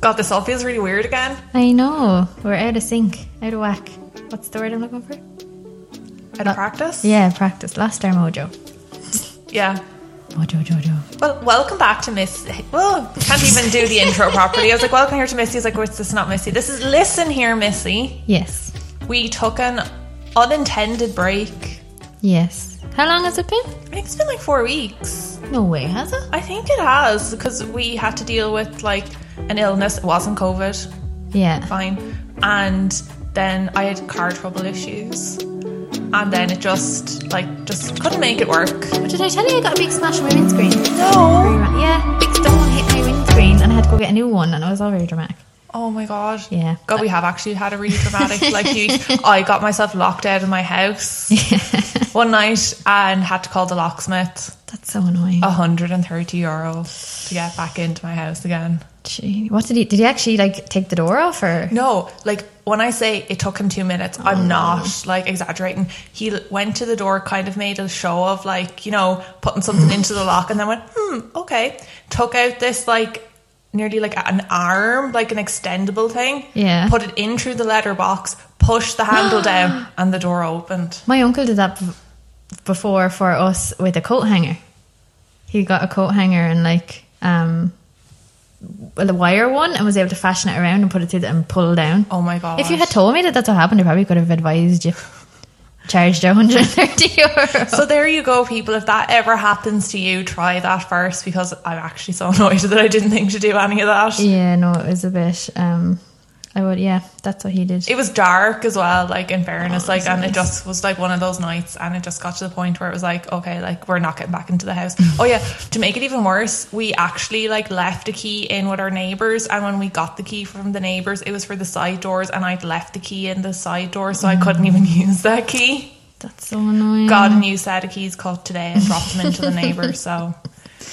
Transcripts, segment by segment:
God, this all feels really weird again. I know. We're out of sync, out of whack. What's the word I'm looking for? Out of practice? Yeah, practice. Lost our mojo. Yeah. Mojo, jojo. Well, welcome back to Miss. Well, can't even do the intro properly. I was like, welcome here to Missy. Was like, what's this? Not Missy. This is listen here, Missy. Yes. We took an unintended break. Yes. How long has it been? I think it's been like four weeks. No way, has it? I think it has because we had to deal with like an illness. It wasn't COVID. Yeah. Fine. And then I had car trouble issues. And then it just like just couldn't make it work. What did I tell you? I got a big smash on my windscreen. No. Yeah, big stone hit my windscreen, and I had to go get a new one, and it was all very dramatic. Oh my god. Yeah. God, we have actually had a really dramatic like I got myself locked out of my house one night and had to call the locksmith. That's so annoying. 130 euro to get back into my house again. Gee, what did he? Did he actually like take the door off, or? No, like when I say it took him two minutes, I'm not like exaggerating. He went to the door, kind of made a show of like, you know, putting something into the lock and then went, hmm, okay. Took out this like nearly like an arm, like an extendable thing. Yeah. Put it in through the letterbox, pushed the handle down, and the door opened. My uncle did that b- before for us with a coat hanger. He got a coat hanger and like um, well, a wire one, and was able to fashion it around and put it through the, and pull down. Oh my god. If you had told me that that's what happened, I probably could have advised you. Charged you 130 euro. So there you go, people. If that ever happens to you, try that first because I'm actually so annoyed that I didn't think to do any of that. yeah, no, it was a bit. Um, I would, yeah, that's what he did. It was dark as well, like in fairness, Oh, like, and it just was like one of those nights, and it just got to the point where it was like, okay, like we're not getting back into the house. oh yeah, to make it even worse, we actually like left a key in with our neighbors, and when we got the key from the neighbors, it was for the side doors, and I'd left the key in the side door, so I mm. couldn't even use that key. That's so annoying. Got a new set of keys cut today and dropped them into the neighbor. So,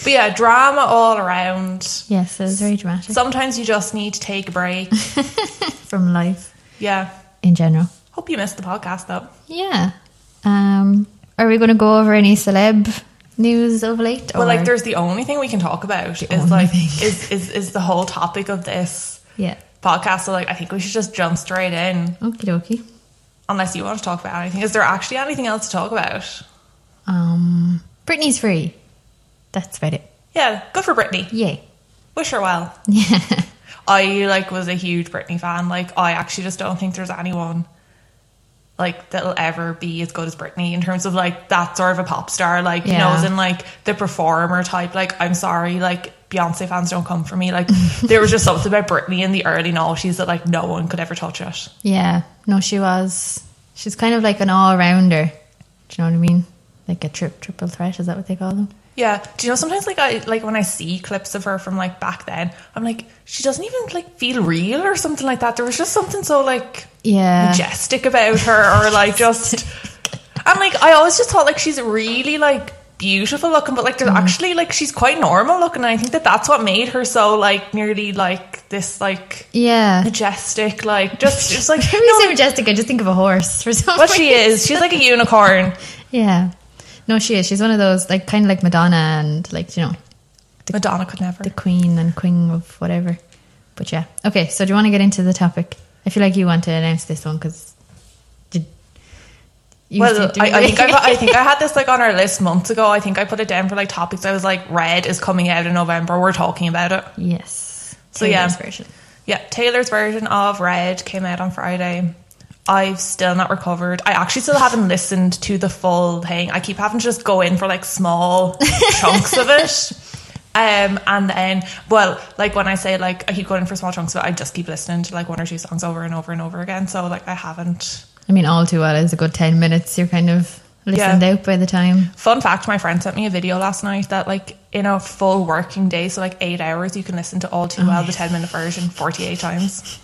but yeah, drama all around. Yes, it was very dramatic Sometimes you just need to take a break. from life Yeah. in general. Hope you missed the podcast though. Yeah. Um, are we going to go over any celeb news of late? Well, like, there's the only thing we can talk about is like thing. is, is is the whole topic of this yeah. podcast. So, like, I think we should just jump straight in, Okie dokie. unless you want to talk about anything. Is there actually anything else to talk about? Um, Britney's free. That's about it. Yeah, good for Britney. Yay. Wish her well. Yeah. I like was a huge Britney fan. Like I actually just don't think there's anyone like that'll ever be as good as Britney in terms of like that sort of a pop star. Like you know, as in like the performer type. Like I'm sorry, like Beyonce fans don't come for me. Like there was just something about Britney in the early noughties that like no one could ever touch it. yeah. No, she was. She's kind of like an all rounder. Do you know what I mean? Like a trip triple threat. Is that what they call them? Yeah. Do you know sometimes like I like when I see clips of her from like back then, I'm like, she doesn't even like feel real or something like that. There was just something so like Yeah. majestic about her or like just and like I always just thought like she's really like beautiful looking but like there's mm. actually like she's quite normal looking and I think that that's what made her so like nearly like this like Yeah. majestic like just just like Every you say majestic, I just think of a horse for some what she is she's like a unicorn Yeah. No, she is. She's one of those, like, kind of like Madonna and, like, you know, Madonna could never the queen and queen of whatever. But yeah. Okay, so do you want to get into the topic? I feel like you want to announce this one because. You well, I, I think I, I think I had this like on our list months ago. I think I put it down for like topics. I was like, "Red is coming out in November. We're talking about it." yes. So, yeah. Version. Yeah, Taylor's version of Red came out on Friday. I've still not recovered. I actually still haven't listened to the full thing. I keep having to just go in for like small chunks of it. Um, and then, well, like when I say like I keep going in for small chunks of it, I just keep listening to like one or two songs over and over and over again. So like I haven't. I mean, all too well is a good 10 minutes. You're kind of listened Yeah. out by the time. Fun fact: My friend sent me a video last night that like in a full working day, so like eight hours, you can listen to All Too Well, the ten minute version, forty eight times.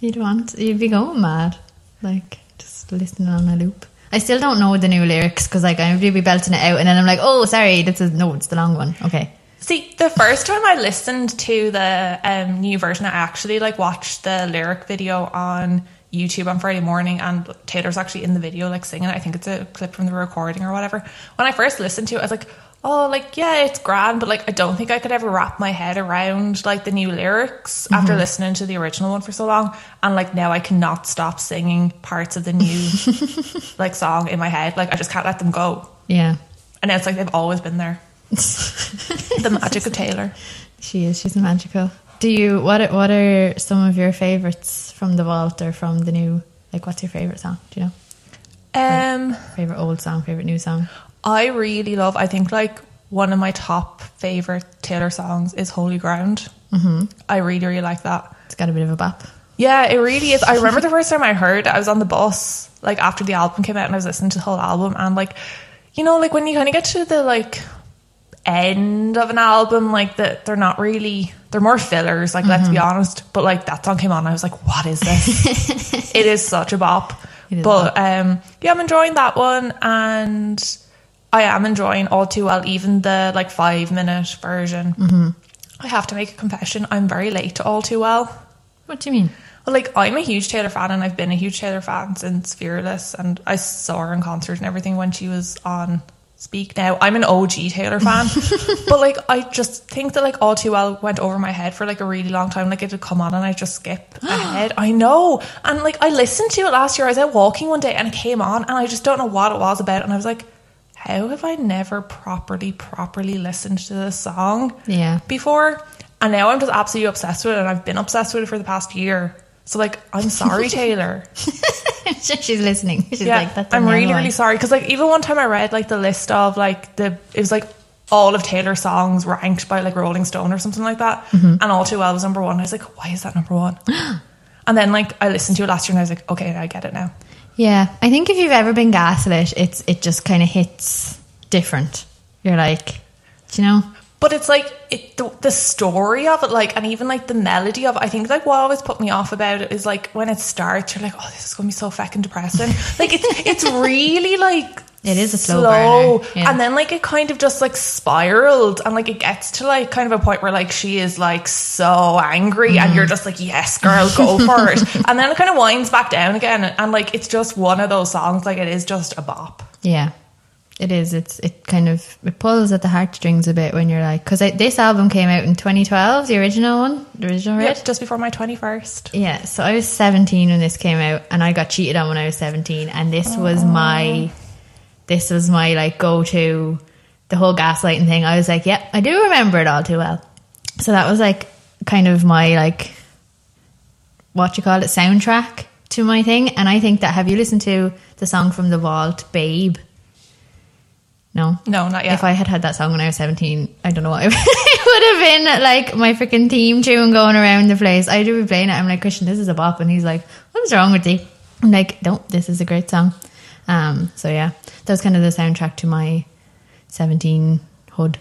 You'd want, you'd be going mad. Like, just listening on a loop. I still don't know the new lyrics because, like, I'd be belting it out and then I'm like, oh, sorry, this is, no, it's the long one. Okay. See, the first time I listened to the um, new version, I actually like watched the lyric video on YouTube on Friday morning, and Taylor's actually in the video, like singing. I think it's a clip from the recording or whatever. When I first listened to it, I was like, "Oh, like yeah, it's grand," but like I don't think I could ever wrap my head around like the new lyrics after listening to the original one for so long. And like now, I cannot stop singing parts of the new like song in my head. Like I just can't let them go. Yeah. And it's like they've always been there. the magic of Taylor. She is. She's magical. Do you what? What are some of your favorites from the vault or from the new? Like, what's your favorite song? Do you know? Um, Favorite old song? Favorite new song? I really love. I think like one of my top favorite Taylor songs is "Holy Ground." Mm-hmm. I really, really like that. It's got a bit of a bop. Yeah, it really is. I remember the first time I heard it, I was on the bus, like after the album came out, and I was listening to the whole album, and like, you know, like when you kind of get to the like end of an album, like that they're not really, they're more fillers. Like, let's be honest. But like that song came on, I was like, what is this? it is such a bop. It is a But um, yeah, I'm enjoying that one, and I am enjoying all too well, even the like five minute version. Mm-hmm. I have to make a confession. I'm very late to all too well. What do you mean? Well, like I'm a huge Taylor fan, and I've been a huge Taylor fan since Fearless, and I saw her in concert and everything when she was on Speak Now. I'm an OG Taylor fan, but like I just think that like All Too Well went over my head for like a really long time. Like it would come on, and I just skip ahead. I know, and like I listened to it last year. I was out walking one day, and it came on, and I just don't know what it was about, and I was like. How have I never properly, properly listened to this song? Yeah. before, and now I'm just absolutely obsessed with it, and I've been obsessed with it for the past year. So like, I'm sorry, Taylor. She's listening. She's yeah, like, that's I'm really, really sorry because like even one time I read like the list of like the it was like all of Taylor's songs ranked by like Rolling Stone or something like that, Mm-hmm. and All Too Well was number one. I was like, why is that number one? and then like I listened to it last year and I was like, okay, I get it now. Yeah, I think if you've ever been gaslit, it's it just kind of hits different. You're like, do you know? But it's like it, the, the story of it, like, and even like the melody of it. I think like what always put me off about it is like when it starts, you're like, oh, this is gonna be so fucking depressing. like it's it's really like It is a slow burner, yeah. and then like it kind of just like spiraled, and like it gets to like kind of a point where like she is like so angry, and Mm-hmm. you're just like, yes, girl, go for it. And then it kind of winds back down again, and like it's just one of those songs. Like it is just a bop. Yeah, it is. It's it kind of it pulls at the heartstrings a bit when you're like, because this album came out in 2012, the original one, the original Yeah, Red. just before my twenty first. Yeah, so I was 17 when this came out, and I got cheated on when I was 17, and this was my, this was my like go to, the whole gaslighting thing. I was like, yep, I do remember it all too well. So that was like kind of my like, what you call it, soundtrack to my thing. And I think that have you listened to the song from the Vault, Babe? No. No, not yet. If I had had that song when I was 17, I don't know what it would have been like my freaking theme tune going around the place. I'd be playing it. I'm like, Christian, this is a bop. And he's like, what's wrong with you? I'm like, no, this is a great song. Um, so yeah, that was kind of the soundtrack to my 17 hood.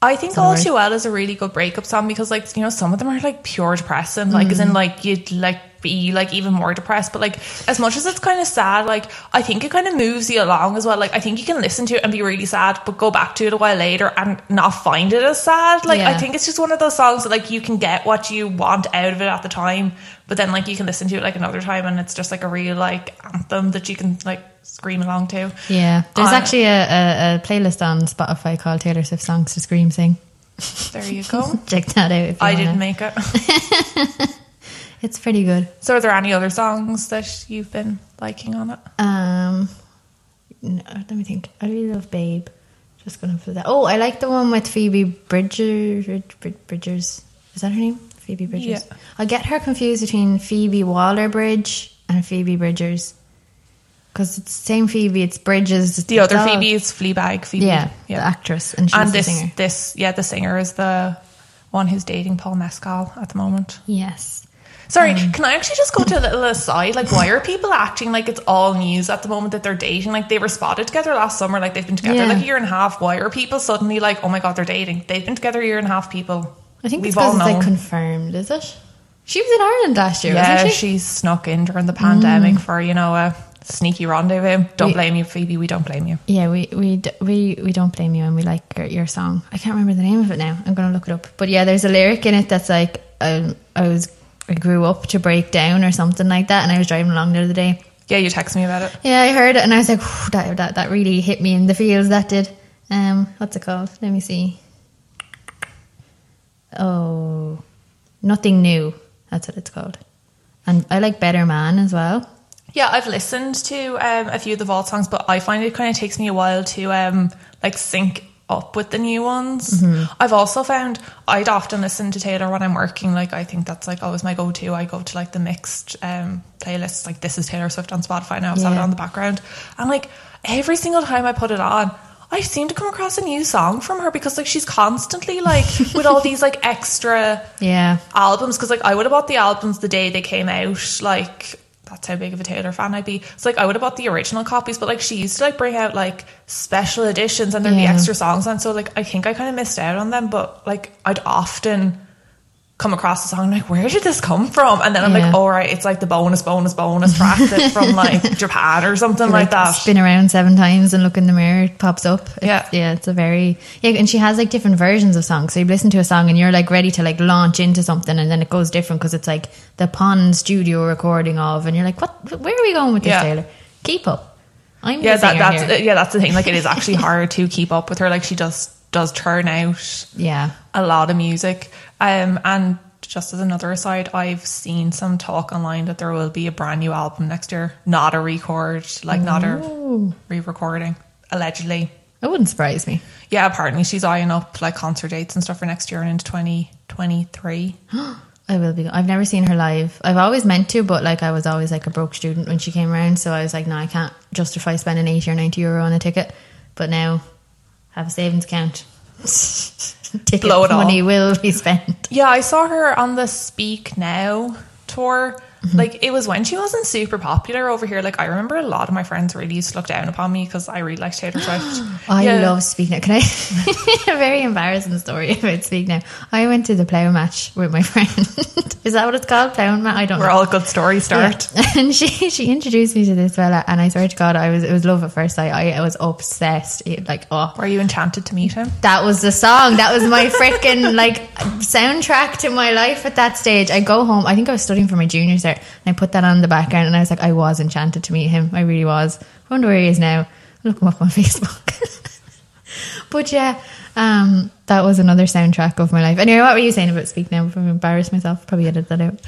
I think All. Too Well is a really good breakup song because, like, you know, some of them are like pure depressing, like, as Mm. in, like, you'd like be like even more depressed. But like, as much as it's kind of sad, like, I think it kind of moves you along as well. Like, I think you can listen to it and be really sad, but go back to it a while later and not find it as sad. Like, I think it's just one of those songs that like you can get what you want out of it at the time, but then like you can listen to it like another time and it's just like a real like anthem that you can like scream along to. Yeah, there's Uh, actually a, a, a playlist on Spotify called Taylor Swift songs to scream sing. There you go. Check that out. If you I didn't make it. It's pretty good. So, are there any other songs that you've been liking on it? Um, no, let me think. I really love Babe. Just gonna put that. Oh, I like the one with Phoebe Bridgers. Brid- Brid- Bridgers. Is that her name? Phoebe Bridgers. Yeah. I get her confused between Phoebe Waller Bridge and Phoebe Bridgers. Because it's the same Phoebe. It's Bridges. The other it's all- Phoebe is Fleabag Phoebe. Yeah, the actress, and she's and the this, this, yeah, the singer is the one who's dating Paul Mescal at the moment. Yes. Sorry, Um, can I actually just go to a little aside? Like, why are people acting like it's all news at the moment that they're dating? Like, they were spotted together last summer. Like, they've been together Yeah. like a year and a half. Why are people suddenly like, oh my god, they're dating? They've been together a year and a half. People, I think we've all it's known. like confirmed, is it? She was in Ireland last year, yeah, wasn't she? she snuck in during the pandemic for you know a sneaky rendezvous. Don't We- blame you, Phoebe. We don't blame you. Yeah, we we we we don't blame you, and we like your, your song. I can't remember the name of it now. I'm gonna look it up. But yeah, there's a lyric in it that's like, um, I was I grew up to break down or something like that. And I was driving along the other day. Yeah, you text me about it. Yeah, I heard it and I was like, that, that, that really hit me in the feels, that did. Um, what's it called? Let me see. Oh, Nothing New. That's what it's called. And I like Better Man as well. Yeah, I've listened to um, a few of the Vault songs, but I find it kind of takes me a while to um, like sync up with the new ones. I've also found I'd often listen to Taylor when I'm working. Like I think that's like always my go-to. I go to like the mixed um, playlists. Like this is Taylor Swift on Spotify now. I have it on the background, and like every single time I put it on. I seem to come across a new song from her because like she's constantly like with all these like extra Yeah. albums because like I would have bought the albums the day they came out. Like that's how big of a Taylor fan I'd be. It's like I would have bought the original copies, but like she used to like bring out like special editions and there'd be extra songs on. So like I think I kind of missed out on them. But like I'd often come across a song like where did this come from? And then I'm Yeah. like, all right, it's like the bonus, bonus, bonus track that's from like Japan or something like, that. Spin around seven times and look in the mirror, it pops up. It's- Yeah. Yeah, it's a very, yeah, and she has like different versions of songs. So you listen to a song and you're like ready to like launch into something and then it goes different because it's like the Pond studio recording of, and you're like, what, where are we going with this, Yeah. Taylor? Keep up. I'm Yeah, that, that's here. yeah, that's the thing. Like it is actually hard to keep up with her. Like she just does churn out Yeah. a lot of music. Um, and just as another aside, I've seen some talk online that there will be a brand new album next year, not a record, like not a re-recording, allegedly. It wouldn't surprise me. Yeah, apparently she's eyeing up like concert dates and stuff for next year and into twenty twenty three. I will be. I've never seen her live. I've always meant to, but like I was always like a broke student when she came around, so I was like, no, I can't justify spending eighty or ninety euro on a ticket. But now, have a savings account. Ticket Blow it all. money will be spent. Yeah, I saw her on the Speak Now tour. Mm-hmm. Like it was when she wasn't super popular over here. Like I remember a lot of my friends really used to look down upon me because I really liked Taylor Swift. I Yeah. love Speak Now. Can I? a very embarrassing story about Speak Now. I went to the plough match with my friend. Is that what it's called? Plough match? I don't Where know. all good stories start. Yeah. And she she introduced me to this fella, and I swear to God, I was it was love at first sight. I, I was obsessed. It- like oh, Were you enchanted to meet him? that was the song. That was my freaking like soundtrack to my life at that stage. I go home. I think I was studying for my junior and I put that on the background, and I was like, I was enchanted to meet him. I really was. I wonder where he is now. Look him up on Facebook. but yeah, um, that was another soundtrack of my life. Anyway, what were you saying about Speak Now? Before I embarrass myself, probably edit that out.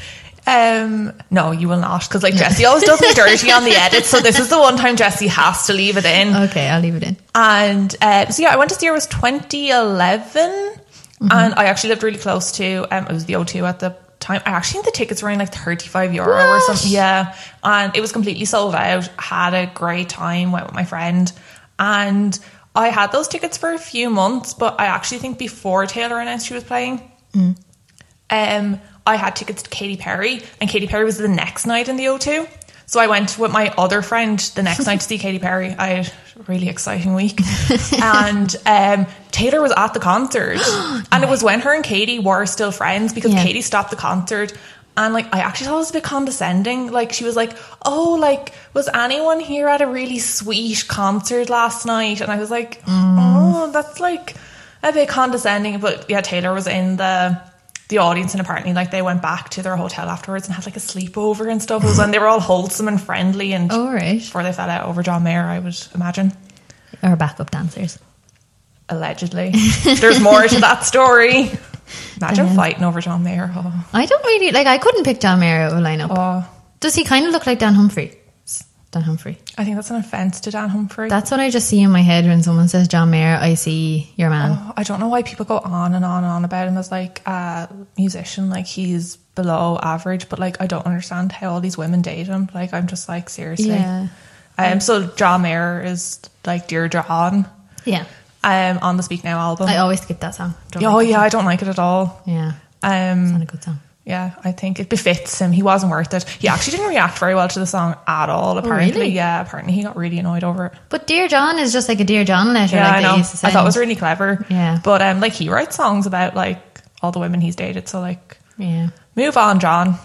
Um, no, you will not, because like Jesse always does me dirty on the edit. So this is the one time Jesse has to leave it in. Okay, I'll leave it in. And uh, so yeah, I went to see her it was 2011, and I actually lived really close to. Um, it was the O2 at the time. I actually think the tickets were in like 35 euro or something. Yeah, and it was completely sold out. Had a great time. Went with my friend, and I had those tickets for a few months. But I actually think before Taylor announced she was playing, um, I had tickets to Katy Perry, and Katy Perry was the next night in the O2. So I went with my other friend the next night to see Katy Perry. I had really exciting week, and um, Taylor was at the concert, and it was when her and Katie were still friends because Yeah. Katie stopped the concert. And like I actually thought it was a bit condescending. Like she was like, "Oh, like was anyone here at a really sweet concert last night?" And I was like, "Oh, that's like a bit condescending." But yeah, Taylor was in the the audience, and apparently, like they went back to their hotel afterwards and had like a sleepover and stuff. It was when they were all wholesome and friendly, and All right. before they fell out over John Mayer, I would imagine. Or backup dancers. Allegedly, there's more to that story. Imagine fighting over John Mayer. Oh, I don't really like. I couldn't pick John Mayer out of a lineup. oh, Does he kind of look like Dan Humphrey? Dan Humphrey. I think that's an offence to Dan Humphrey. That's what I just see in my head when someone says John Mayer. I see your man. Oh, I don't know why people go on and on and on about him as like a musician. Like he's below average, but like I don't understand how all these women date him. Like I'm just like seriously. Yeah. Um. So John Mayer is like Dear John. Yeah. Um. On the Speak Now album. I always skip that song. Don't oh like yeah, I don't like it at all. Yeah. It's not Um. a good song. Yeah, I think it befits him. He wasn't worth it. He actually didn't react very well to the song at all. Apparently, Oh, really? yeah. Apparently, he got really annoyed over it. But Dear John is just like a Dear John letter. Yeah, like I know. I thought it was really clever. Yeah. but um, like he writes songs about like all the women he's dated. So like, Yeah. move on, John.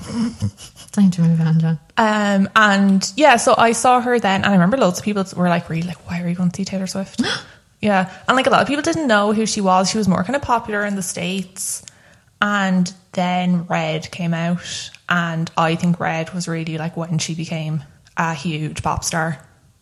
Time to move on, John. Um, and yeah, so I saw her then, and I remember loads of people were like, really, like, why are you going to see Taylor Swift? yeah, and like a lot of people didn't know who she was. She was more kind of popular in the states, and then Red came out, and I think Red was really like when she became a huge pop star.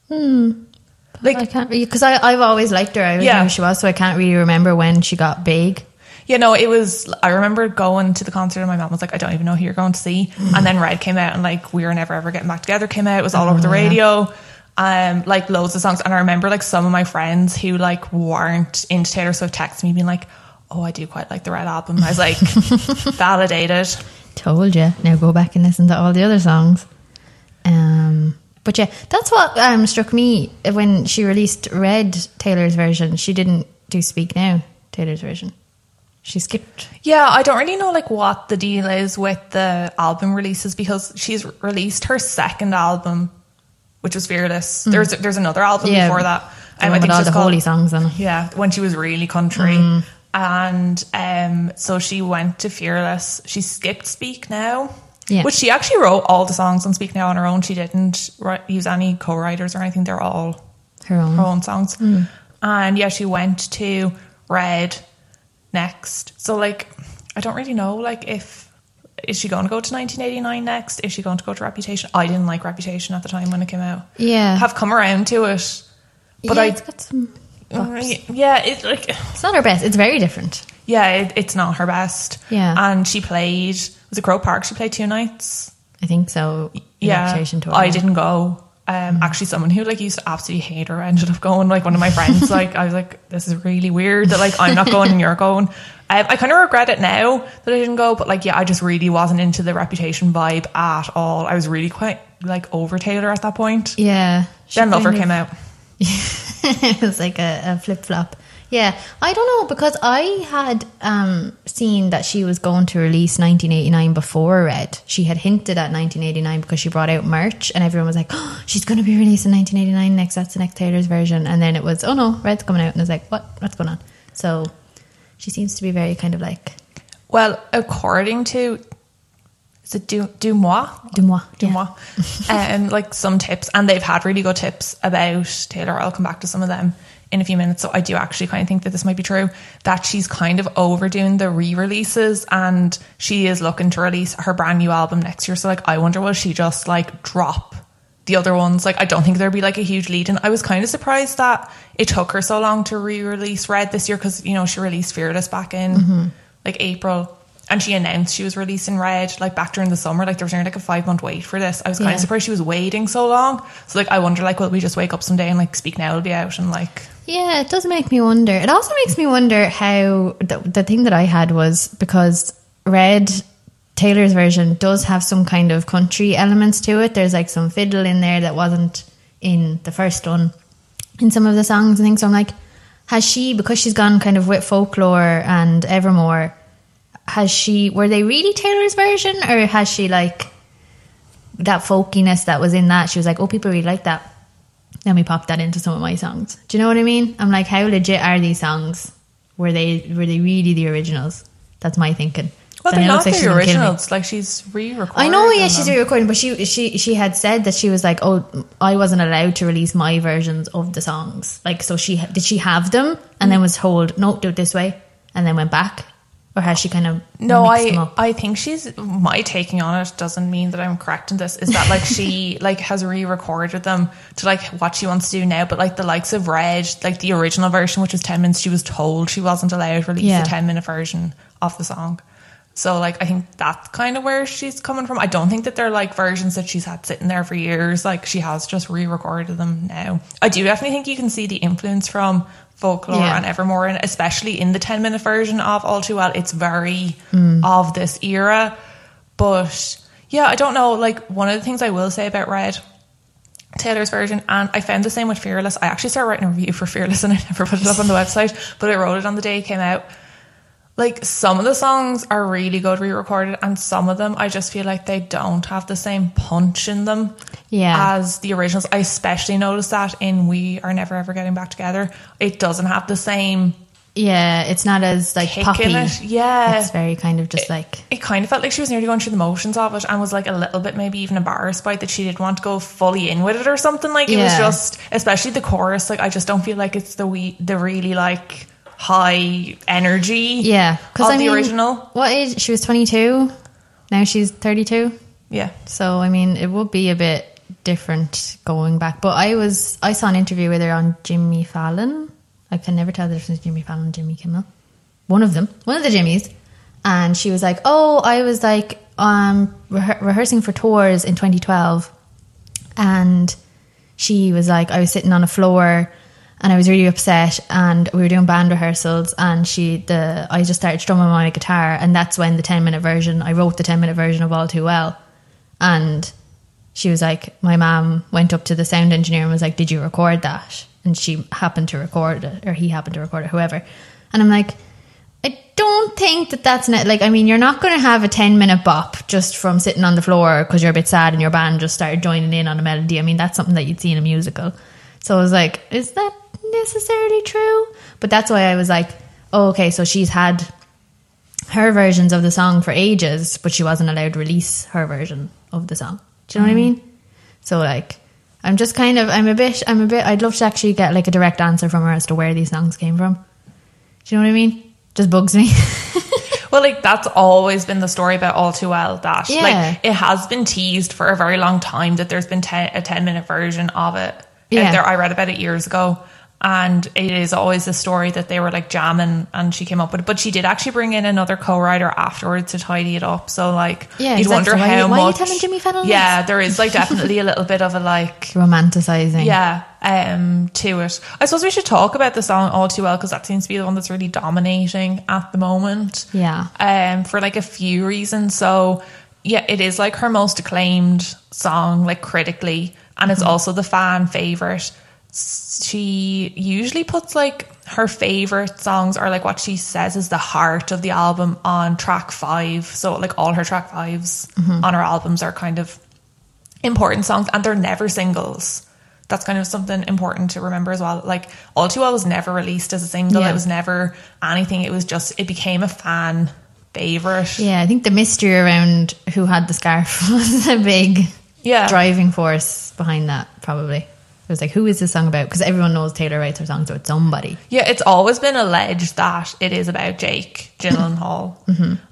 Like I can't because I I've always liked her. I always Yeah. knew who she was, so I can't really remember when she got big. You know, it was. I remember going to the concert, and my mom was like, "I don't even know who you're going to see." And then Red came out, and like "We Were Never Ever Getting Back Together" came out. It was all over the Oh, yeah. radio. Um, like loads of songs, and I remember like some of my friends who like weren't into Taylor Swift texted me being like, "Oh, I do quite like the Red album." I was like, validated. Told you. Now go back and listen to all the other songs. Um, but yeah, that's what um, struck me when she released Red Taylor's version. She didn't do Speak Now Taylor's version. She skipped. Yeah, I don't really know like what the deal is with the album releases because she's released her second album, which was Fearless. There's there's another album. Yeah, before that. the one with all the called- holy songs on it. Yeah, when she was really country. Mm. And um, so she went to Fearless. She skipped Speak Now. Yeah. Which she actually wrote all the songs on Speak Now on her own. She didn't write, use any co writers or anything. They're all Her own. her own songs. Mm. And yeah, she went to Red next. So like, I don't really know. Like, if is she going to go to 1989 next? Is she going to go to Reputation? I didn't like Reputation at the time when it came out. Yeah. have come around to it, but yeah, I it's got some. bops. yeah, it's like It's not her best. It's very different. yeah, it, it's not her best. Yeah. and she played was it Croke Park? She played two nights. I think so. Yeah, tour, I didn't go. Um, actually, someone who like used to absolutely hate her ended up going. Like one of my friends, like I was like, this is really weird that like I'm not going and you're going. Um, I kind of regret it now that I didn't go, but like yeah, I just really wasn't into the Reputation vibe at all. I was really quite like over Taylor at that point. Yeah. Then Lover came out. it was like a, a flip flop. Yeah, I don't know because I had um, seen that she was going to release 1989 before Red. She had hinted at 1989 because she brought out merch, and everyone was like, "Oh, she's going to be releasing 1989 next. That's the next Taylor's version." And then it was, "Oh no, Red's coming out," and I was like, "What? What's going on?" So she seems to be very kind of like Well, according to is it Du DeuxMoi? du moi, Du yeah. moi. um, like some tips, and they've had really good tips about Taylor. I'll come back to some of them in a few minutes. So I do actually kind of think that this might be true that she's kind of overdoing the re-releases, and she is looking to release her brand new album next year. So like, I wonder will she just like drop the other ones? Like, I don't think there'd be like a huge lead. And I was kind of surprised that it took her so long to re-release Red this year because you know she released Fearless back in like April. And she announced she was releasing Red like back during the summer. Like there was only like a five month wait for this. I was kind Yeah. of surprised she was waiting so long. So like I wonder like will we just wake up someday and like Speak Now will be out and like Yeah, it does make me wonder. It also makes me wonder how the, the thing that I had was because Red Taylor's version does have some kind of country elements to it. There's like some fiddle in there that wasn't in the first one in some of the songs and things. So I'm like, has she because she's gone kind of with folklore and Evermore? Has she were they really Taylor's version or has she like that folkiness that was in that? She was like, oh, people really like that Let me pop that into some of my songs. Do you know what I mean? I'm like, how legit are these songs? Were they were they really the originals? That's my thinking. well they're not like the gonna kill me. originals. Like she's re-recorded. I know, yeah, she's re-recording, but she she she had said that she was like, oh, I wasn't allowed to release my versions of the songs. Like, so she did she have them and then mm. was told, no, do it this way, and then went back, or has she kind of No, I? I think she's my taking on it doesn't mean that I'm correct in this. Is that like she like has re-recorded them to like what she wants to do now, but like the likes of Red, like the original version, which was ten minutes, she was told she wasn't allowed to release Yeah. the ten minute version of the song. So like I think that's kind of where she's coming from. I don't think that they're like versions that she's had sitting there for years. Like she has just re-recorded them now. I do definitely think you can see the influence from folklore Yeah. and Evermore, and especially in the ten minute version of All Too Well, it's very mm. of this era. But yeah, I don't know. Like one of the things I will say about Red. Taylor's version, and I found the same with Fearless. I actually started writing a review for Fearless, and I never put it up on the website, but I wrote it on the day it came out like some of the songs are really good re-recorded and some of them I just feel like they don't have the same punch in them Yeah. as the originals. I especially noticed that in We Are Never Ever Getting Back Together. It doesn't have the same yeah, it's not as like poppy. in it. Yeah. It's very kind of just like it kind of felt like she was nearly going through the motions of it and was like a little bit maybe even embarrassed by it that she didn't want to go fully in with it or something like it was just especially the chorus like I just don't feel like it's the we the really like high energy. Yeah, because I the mean, original. What age? She was twenty two. Now she's thirty two. Yeah. So I mean, it would be a bit different going back. But I was I saw an interview with her on Jimmy Fallon. I can never tell the difference between Jimmy Fallon and Jimmy Kimmel. One of them, one of the Jimmys, and she was like, "Oh, I was like um rehe- rehearsing for tours in 2012, and she was like, I was sitting on a floor." And I was really upset, and we were doing band rehearsals, and she, the, I just started strumming my guitar, and that's when the ten minute version, I wrote the ten minute version of All Too Well, and she was like, my mom went up to the sound engineer and was like, "Did you record that?" And she happened to record it, or he happened to record it, whoever. And I'm like, I don't think that that's not like. I mean, you're not going to have a ten minute bop just from sitting on the floor because you're a bit sad and your band just started joining in on a melody. I mean, that's something that you'd see in a musical. So I was like, is that necessarily true? But that's why I was like, oh, okay, so she's had her versions of the song for ages, but she wasn't allowed to release her version of the song. Do you know what I mm. mean? So like, I'm just kind of, I'm a bit, I'm a bit. I'd love to actually get like a direct answer from her as to where these songs came from. Do you know what I mean? Just bugs me. Well, like that's always been the story about All Too Well. That Yeah. like it has been teased for a very long time that there's been ten, a ten minute version of it. Yeah. Yeah, there I read about it years ago, and it is always a story that they were like jamming, and she came up with it. But she did actually bring in another co-writer afterwards to tidy it up. So like, Yeah, you'd exactly. wonder Why- how why are you much. telling Jimmy Fallon Yeah, there is like definitely a little bit of a like. Romanticizing. Yeah, um, to it. I suppose we should talk about the song All Too Well because that seems to be the one that's really dominating at the moment. Yeah. Um, for like a few reasons. So yeah, it is like her most acclaimed song, like critically, and it's also the fan favorite. She usually puts like her favorite songs or like what she says is the heart of the album on track five. So like all her track 5s mm-hmm. on her albums are kind of important songs and they're never singles. That's kind of something important to remember as well. Like All Too Well was never released as a single. Yeah. It was never anything. It was just it became a fan favorite. Yeah, I think the mystery around who had the scarf was a big Yeah. driving force behind that, probably. It was like, who is this song about? Because everyone knows Taylor writes her songs about somebody. Yeah, it's always been alleged that it is about Jake Gyllenhaal,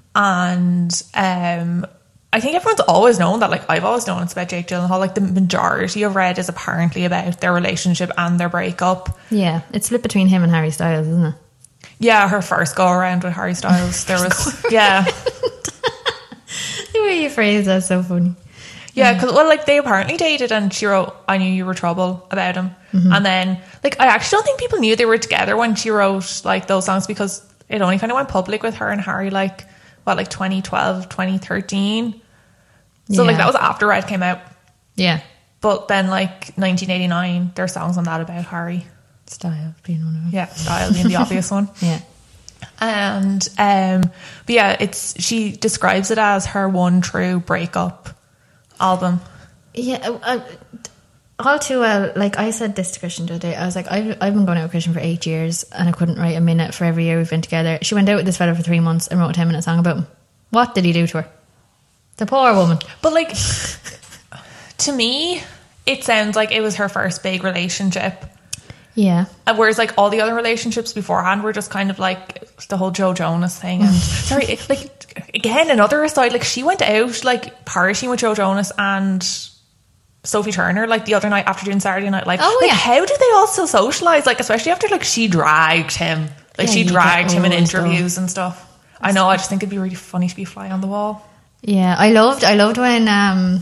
and um, I think everyone's always known that. Like I've always known it's about Jake Gyllenhaal. Like the majority of Red is apparently about their relationship and their breakup. Yeah, it's split between him and Harry Styles, isn't it? Yeah, her first go around with Harry Styles, there was yeah. The way you phrase that's so funny. Yeah, because well, like they apparently dated, and she wrote "I knew you were trouble" about him, and then like I actually don't think people knew they were together when she wrote like those songs because it only kind of went public with her and Harry like what like 2012, 2013. So like that was after Red came out, Yeah. but then like 1989, there's songs on that about Harry. Style being one of them. Yeah, style being the obvious one. Yeah. And um, but yeah, it's she describes it as her one true breakup album. Yeah, uh, uh, all too well. Like I said this to Christian the other day. I was like, I've, I've been going out with Christian for eight years and I couldn't write a minute for every year we've been together. She went out with this fella for three months and wrote a 10 minute song about him. What did he do to her? The poor woman. But like to me, it sounds like it was her first big relationship. Yeah. Whereas like all the other relationships beforehand were just kind of like the whole Joe Jonas thing. And sorry, like again, another aside, like she went out like partying with Joe Jonas and Sophie Turner like the other night after doing Saturday Night Live. Oh, like, yeah. how did they all still socialize? Like especially after like she dragged him, like Yeah, she dragged him in all stuff. interviews and stuff. I know. I just think it'd be really funny to be a fly on the wall. Yeah. I loved, I loved when, um,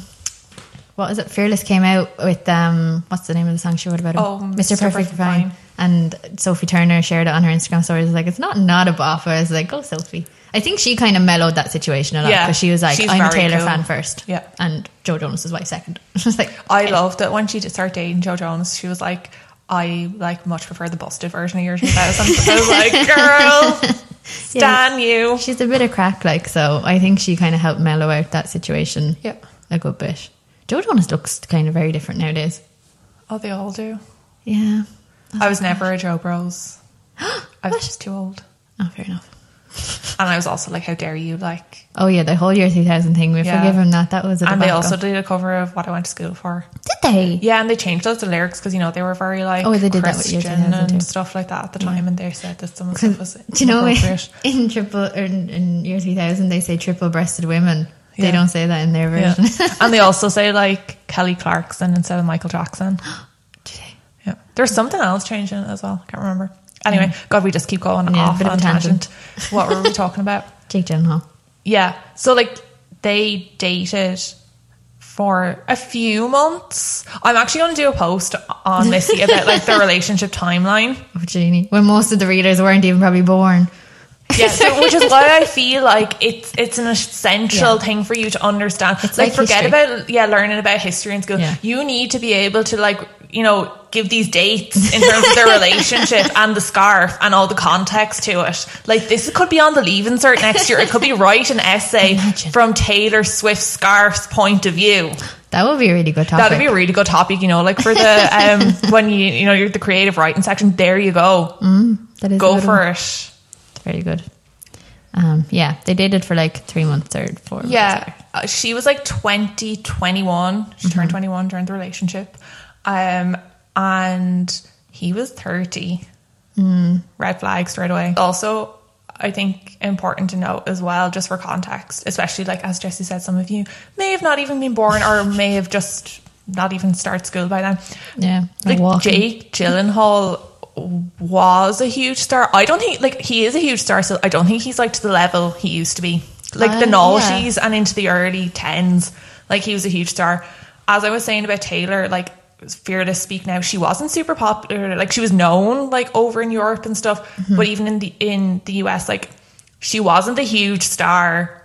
what was it? Fearless came out with, um, what's the name of the song she wrote about him? Oh, Mr. Perfect Fine. And Sophie Turner shared it on her Instagram stories. Like, it's not not a bop. It's like, oh, Sophie. I think she kind of mellowed that situation a lot Yeah, because she was like, I'm a Taylor cool. fan first. Yeah. And Joe Jonas' is wife second. Just like, I loved it when she did start dating Joe Jonas. She was like, I like much prefer the busted version of year 2000. I was like, girl, stan you. she's a bit of crack, like, so I think she kind of helped mellow out that situation Yeah. a good bit. Joe Jonas looks kind of very different nowadays. Oh, they all do. Yeah. I was never a Joe Bros. I was just too old. Oh, fair enough. And I was also like, how dare you? Like, Oh, yeah, the whole year 2000 thing. We Yeah. forgive him that. That was a and they also did a cover of What I Went to School For. Did they? Yeah, and they changed lots of lyrics because you know they were very like Oh, they did that with Year 2000 and stuff like that at the time, and they said that some of the stuff was Do you know in triple or in, in year three thousand they say triple breasted women? They don't say that in their Yeah. version. and they also say like Kelly Clarkson instead of Michael Jackson. Yeah, there's something else changing it as well. I can't remember. Anyway, God, we just keep going Yeah, off on tangent. tangent. What were we talking about? Jake Gyllenhaal. Yeah. So like they dated for a few months. I'm actually going to do a post on Missy about like their relationship timeline. Oh, Jeannie. When most of the readers weren't even probably born. Yeah, so, which is why I feel like it's it's an essential Yeah. thing for you to understand. It's like, like forget history. about yeah, learning about history in school. Yeah. You need to be able to like you know give these dates in terms of their relationship and the scarf and all the context to it. Like this could be on the leaving cert next year. It could be write an essay Imagine. from Taylor Swift's scarf's point of view. That would be a really good topic. That'd be a really good topic, you know, like for the um when you you know you're the creative writing section. There you go, that is go for one. it. Very good. Um, yeah, they dated for like three months or four. months. Yeah, uh, she was like 20, 21. She Mm-hmm. turned 21 during the relationship. Um, and he was 30. Mm. Red flag straight away. Also, I think important to note as well, just for context, especially like as Jesse said, some of you may have not even been born or may have just not even started school by then. yeah. Like walking. Jake Gyllenhaal was a huge star. I don't think like he is a huge star, so I don't think he's like to the level he used to be. Like the Uh, noughties and into the early tens, like he was a huge star. As I was saying about Taylor, like fearless speak now, she wasn't super popular. Like she was known like over in Europe and stuff, Mm-hmm. but even in the in the US, like she wasn't the huge star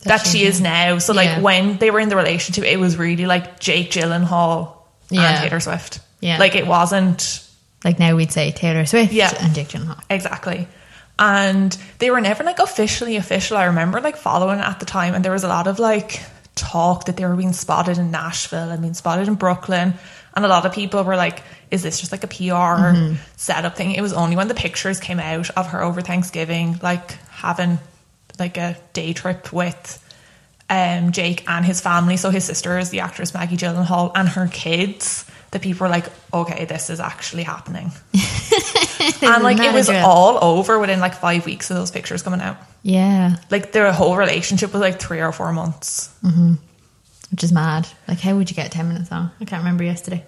that, That she, she is now. So like Yeah. when they were in the relationship, it was really like Jake Gyllenhaal Yeah. and Taylor Swift. Yeah. Like it wasn't Like now we'd say Taylor Swift Yeah. and Jake Gyllenhaal. exactly. And they were never like officially official. I remember like following at the time and there was a lot of like talk that they were being spotted in Nashville and being spotted in Brooklyn. And a lot of people were like, is this just like a PR setup thing? It was only when the pictures came out of her over Thanksgiving, like having like a day trip with um, Jake and his family. So his sister is the actress Maggie Gyllenhaal and her kids. That people were like, okay, this is actually happening. and like it was all over within like five weeks of those pictures coming out. Yeah, Like their whole relationship was like three or four months. Which is mad. Like, how would you get 10 minutes on? I can't remember yesterday.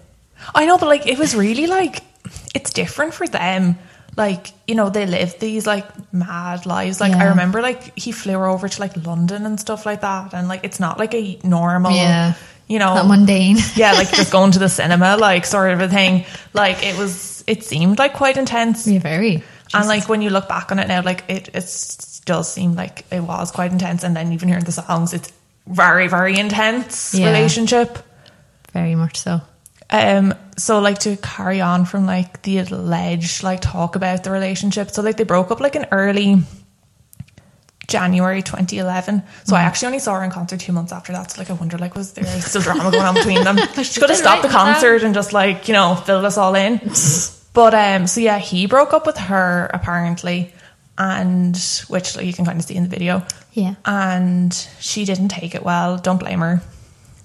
I know, but like it was really like it's different for them. Like you know, they live these like mad lives. Like I remember, like he flew over to like London and stuff like that, and like it's not like a normal, Yeah. you know, Not mundane. yeah, like just going to the cinema, like sort of a thing. Like it was, it seemed like quite intense. yeah, very. And like when you look back on it now, like it, it does seem like it was quite intense. And then even hearing the songs, it's very, very intense Yeah. relationship. Very much so. Um, so like to carry on from like the alleged like talk about the relationship. So like they broke up like in early January 2011. So I actually only saw her in concert two months after that. So like I wonder like was there still drama going on between them? She could have stopped the concert and just like you know filled us all in. But um, so yeah, he broke up with her apparently, and which like, you can kind of see in the video. Yeah. And she didn't take it well. Don't blame her.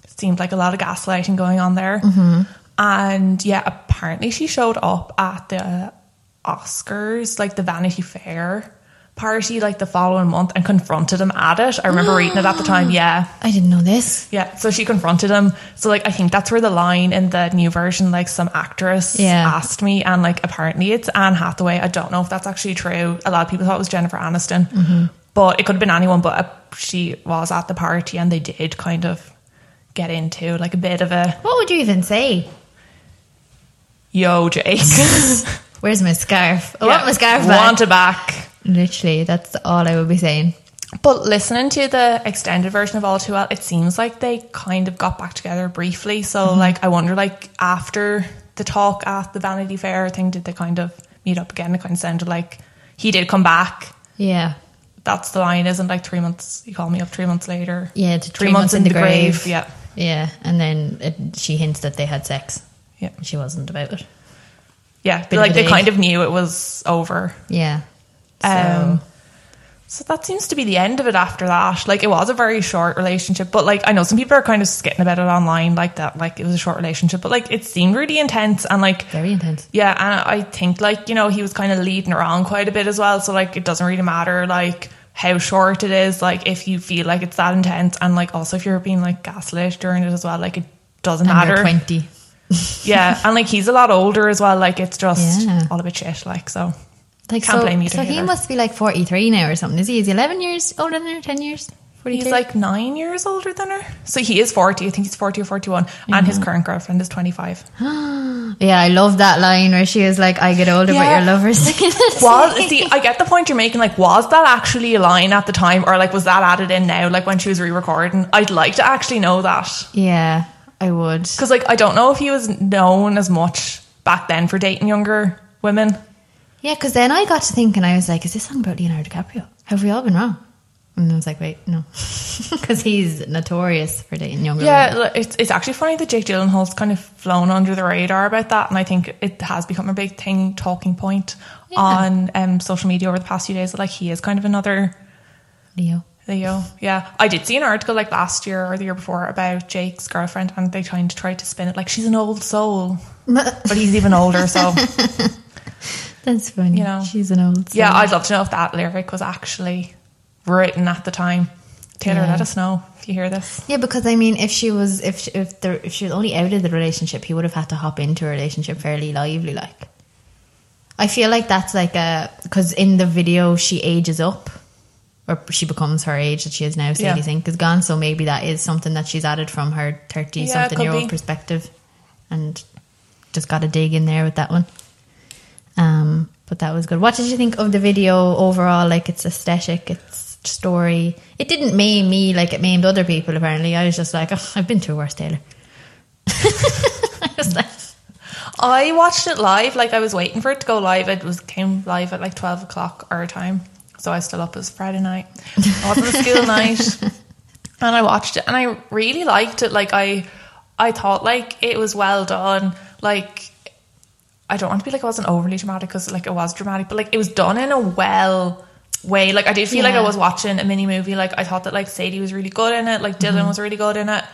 Seemed like a lot of gaslighting going on there. Mm-hmm. And yeah, apparently she showed up at the Oscars, like the Vanity Fair party, like the following month and confronted him at it. I remember reading it at the time. Yeah. I didn't know this. Yeah, so she confronted him. So like I think that's where the line in the new version, like some actress Yeah. asked me, and like apparently it's Anne Hathaway. I don't know if that's actually true. A lot of people thought it was Jennifer Aniston, Mm-hmm. But it could have been anyone. But uh, she was at the party, and they did kind of get into like a bit of a What would you even say? yo, Jake. Where's my scarf? I Yeah, want my scarf back. Want it back. Literally, that's all I would be saying. But listening to the extended version of All Too Well, it seems like they kind of got back together briefly. So, Mm-hmm. like, I wonder, like, after the talk at the Vanity Fair thing, did they kind of meet up again? It kind of sounded like he did come back. Yeah. That's the line, isn't like three months? You call me up three months later. Yeah, to three, months, in the grave. Yeah, Yeah, and then it, she hints that they had sex. yeah, She wasn't about it. yeah. Bit like they kind of knew it was over. Yeah. So, Um, So that seems to be the end of it after that. Like it was a very short relationship, but like I know some people are kind of skitting about it online like that, like it was a short relationship, but like it seemed really intense and like Very intense. yeah, and I think like, you know, he was kind of leading her on quite a bit as well. So like it doesn't really matter like how short it is, like if you feel like it's that intense and like also if you're being like gaslit during it as well, like it doesn't And matter. 20. Yeah. And like he's a lot older as well, like it's just Yeah. all a bit shit, like so Like, Can't so, blame you so he either. must be like 43 now or something. Is he? Is he 11 years older than her? 10 years? 42? He's like nine years older than her. So he is 40. I think he's 40 or 41. And his current girlfriend is 25. Yeah, I love that line where she is like, I get older, but your lover's. Was, see, I get the point you're making. Like, was that actually a line at the time? Or, like, was that added in now, like, when she was re recording? I'd like to actually know that. yeah, I would. Because, like, I don't know if he was known as much back then for dating younger women. Yeah, because then I got to thinking, I was like, is this song about Leonardo DiCaprio? Have we all been wrong? And I was like, wait, no. Because he's notorious for dating younger Yeah, women. it's, it's actually funny that Jake Gyllenhaal's kind of flown under the radar about that. And I think it has become a big thing, talking point Yeah. on um, social media over the past few days. That, like, he is kind of another Leo. Leo. Yeah. I did see an article like last year or the year before about Jake's girlfriend and they trying to try to spin it like she's an old soul. But he's even older, so That's funny. You know. She's an old yeah. I'd love to know if that lyric was actually written at the time. Taylor, Yeah. let us know if you hear this. Yeah, because I mean, if she was, if she, if there, if she was only out of the relationship, he would have had to hop into a relationship fairly lively. Like, I feel like that's like a because in the video she ages up, or she becomes her age that she is now. Sadie Yeah. Sink is gone, so maybe that is something that she's added from her thirty yeah, something year old be. perspective, and just got to dig in there with that one. Um, but that was good. What did you think of the video overall? Like its aesthetic, its story. It didn't maim me like it maimed other people. Apparently, I was just like, oh, I've been through worse, Taylor. I was like, I watched it live, like I was waiting for it to go live. It was came live at like twelve o'clock our time. So I was still up. It was Friday night. It wasn't a school night. And I watched it and I really liked it. Like I I thought like it was well done. Like I don't want to be like it wasn't overly dramatic because like it was dramatic, but like it was done in a well way. Like I did feel like I was watching a mini movie. Like I thought that like Sadie was really good in it, like Dylan Mm-hmm. was really good in it,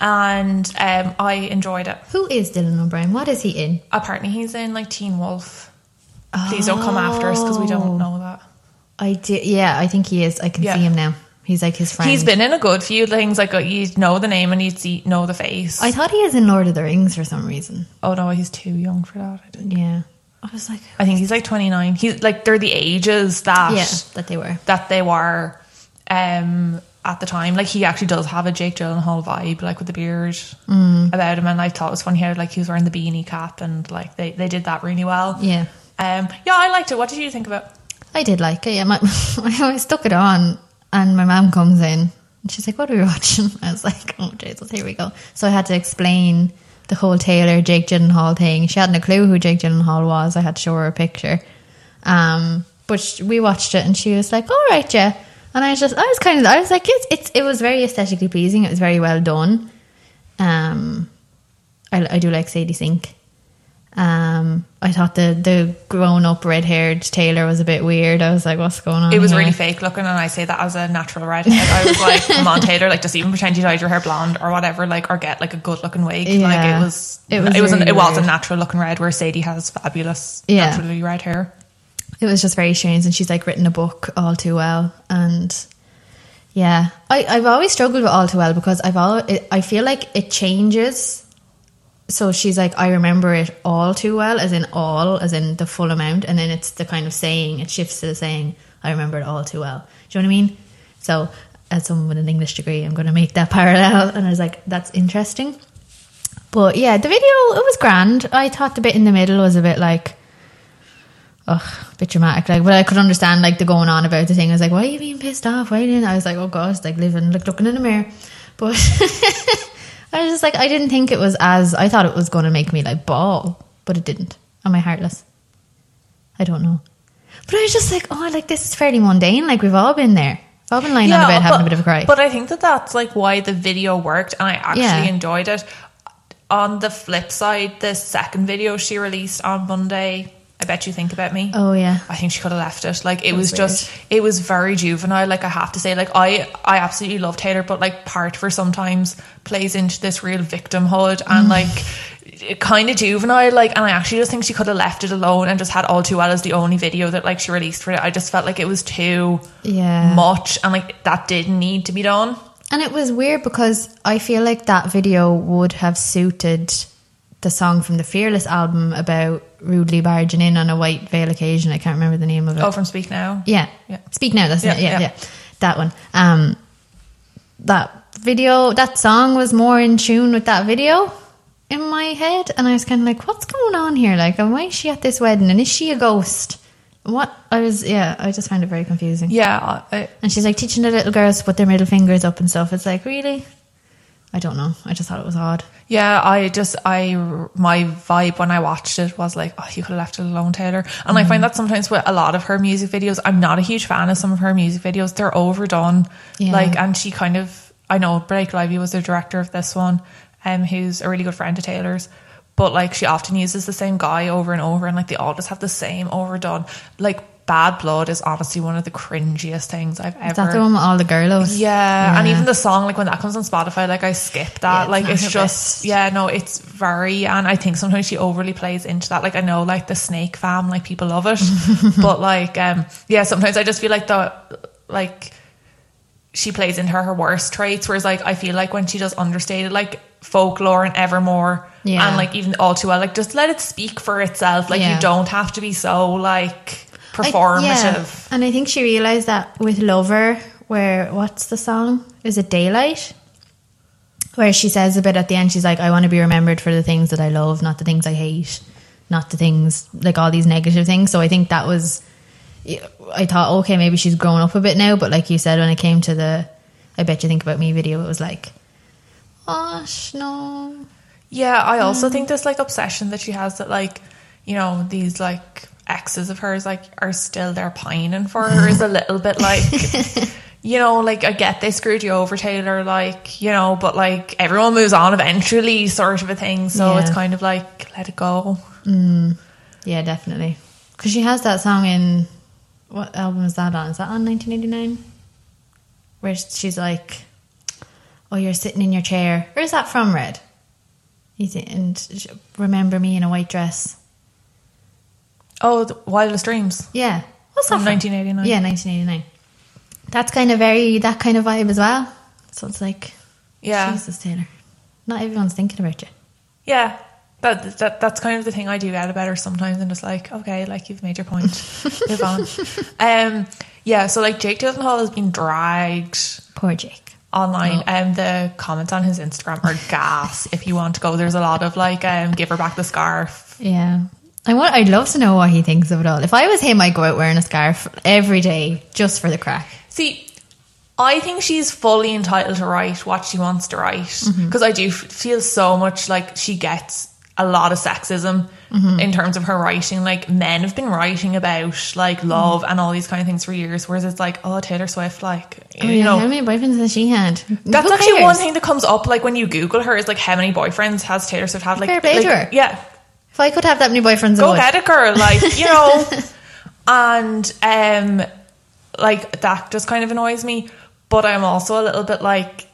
and um, I enjoyed it. who is Dylan O'Brien? What is he in? Apparently he's in like Teen Wolf. Please don't come after us because we don't know that. I did. Yeah, I think he is. I can Yeah. see him now. He's like his friend. He's been in a good few things. Like uh, you know the name and you see know the face. I thought he is in Lord of the Rings for some reason. oh no, he's too young for that. I think. Yeah, I was like, I think he's like twenty nine. He's like they're the ages that yeah, that they were. that they were um at the time. Like he actually does have a Jake Gyllenhaal vibe, like with the beard Mm. about him. And I thought it was funny how like he was wearing the beanie cap and like they, they did that really well. Yeah. Um yeah, I liked it. What did you think about? I did like it. Yeah, my, I stuck it on, and my mom comes in, and she's like, "What are we watching?" I was like, "Oh Jesus, here we go." So I had to explain the whole Taylor Jake Gyllenhaal thing. She hadn't a clue who Jake Gyllenhaal was. I had to show her a picture. Um, but we watched it, and she was like, "All right, yeah." And I was just, I was kind of, I was like, it's, it's, it was very aesthetically pleasing. It was very well done. Um, I, I do like Sadie Sink. Um, I thought the the grown up red haired Taylor was a bit weird. I was like, what's going on? It was here? really fake looking, and I say that as a natural redhead. I was like, "Come on, Taylor! Like, just even pretend you dyed your hair blonde or whatever, like, or get like a good looking wig." Like, it was, It was it was, an, it was a natural looking red, where Sadie has fabulous, Yeah. naturally red hair. It was just very strange, and she's like written a book all too well, and yeah, I I've always struggled with all too well because I've all I feel like it changes. So she's like, I remember it all too well, as in all, as in the full amount, and then it's the kind of saying it shifts to the saying, I remember it all too well. Do you know what I mean? So as someone with an English degree, I'm going to make that parallel, and I was like, that's interesting. But yeah, the video it was grand. I thought the bit in the middle was a bit like, ugh, a bit dramatic. Like, but I could understand like the going on about the thing. I was like, why are you being pissed off? Why didn't I was like, oh it's like living, like looking in the mirror. But I was just like, I didn't think it was as I thought it was going to make me like bawl, but it didn't. Am I heartless? I don't know. But I was just like, oh, like this is fairly mundane. Like we've all been there. We've all been lying on the bed having a bit of a cry. But I think that that's like why the video worked, and I actually Yeah. enjoyed it. On the flip side, the second video she released on Monday I bet You Think About Me. Oh yeah. I think she could have left it. Like it was, was just, it was very juvenile. Like I have to say, like I, I absolutely love Taylor, but like part of her sometimes plays into this real victimhood and mm. like kind of juvenile. Like, and I actually just think she could have left it alone and just had all too well as the only video that like she released for it. I just felt like it was too Yeah. much and like that didn't need to be done. And it was weird because I feel like that video would have suited the song from the Fearless album about rudely barging in on a white veil occasion. I can't remember the name of it. Oh, from Speak Now. Yeah. Yeah. Speak now, that's Yeah, it. Yeah, yeah. yeah, That one. Um that video that song was more in tune with that video in my head and I was kinda like, What's going on here? Like and why is she at this wedding and is she a ghost? What I was yeah, I just found it very confusing. Yeah. I, And she's like teaching the little girls to put their middle fingers up and stuff. It's like, really? I don't know. I just thought it was odd. Yeah, I just I my vibe when I watched it was like, oh, you could have left it alone, Taylor. And I find that sometimes with a lot of her music videos, I'm not a huge fan of some of her music videos. They're overdone, Yeah. like, and she kind of I know Blake Lively was the director of this one, um, who's a really good friend of Taylor's. But like she often uses the same guy over and over, and like they all just have the same overdone. Like Bad Blood is honestly one of the cringiest things I've ever. Is that the one with all the girlos? Yeah, and even the song, like when that comes on Spotify, like I skip Yeah, that. it's like not it's just, best. yeah, no, it's very, and I think sometimes she overly plays into that. Like I know, like the Snake fam, like people love it, but like, um, yeah, sometimes I just feel like the, like, she plays into her, her worst traits. Whereas like I feel like when she does understated, like folklore and Evermore, Yeah. and like even all too well, like just let it speak for itself. Like Yeah. you don't have to be so like I- performative. yeah. And I think she realized that with Lover, where what's the song? Is it Daylight? Where she says a bit at the end, she's like, I want to be remembered for the things that I love, not the things I hate, not the things like all these negative things. So I think that was, I thought, okay, maybe she's grown up a bit now. But like you said, when it came to the I Bet You Think About Me video, it was like, gosh, no. Yeah, I Mm. also think this like obsession that she has that like, you know, these like exes of hers like are still there pining for her is a little bit like you know, like I get they screwed you over, Taylor, like, you know, but like everyone moves on eventually, sort of a thing. So Yeah. it's kind of like let it go. Mm. Yeah, definitely. Because she has that song in what album is that on? Is that on 1989? Where she's like, "Oh, you're sitting in your chair." Where is that from? Red. And remember me in a white dress. Oh, the Wildest Dreams. Yeah, what's that From from? 1989. Yeah, 1989. That's kind of very that kind of vibe as well. So it's like, Yeah. Jesus Taylor, not everyone's thinking about you. Yeah. That, that that's kind of the thing I do get about her sometimes and just like, okay, like you've made your point. Move on. Um yeah, so like Jake Gyllenhaal has been dragged Poor Jake. online and the comments on his Instagram are gas if you want to go. There's a lot of like um give her back the scarf. Yeah. I want, I'd love to know what he thinks of it all. If I was him, I'd go out wearing a scarf every day just for the crack. See, I think she's fully entitled to write what she wants to write mm-hmm. because I do f- feel so much like she gets a lot of sexism mm-hmm. in terms of her writing. Like men have been writing about like mm-hmm. love and all these kind of things for years, whereas it's like, oh, Taylor Swift, like Oh, you yeah, know. how many boyfriends has she had? That's Who actually cares? one thing that comes up like when you Google her is like how many boyfriends has Taylor Swift had? Like, like yeah, If I could have that many boyfriends, go get it, girl. Like you know, and um, like that just kind of annoys me. But I'm also a little bit like,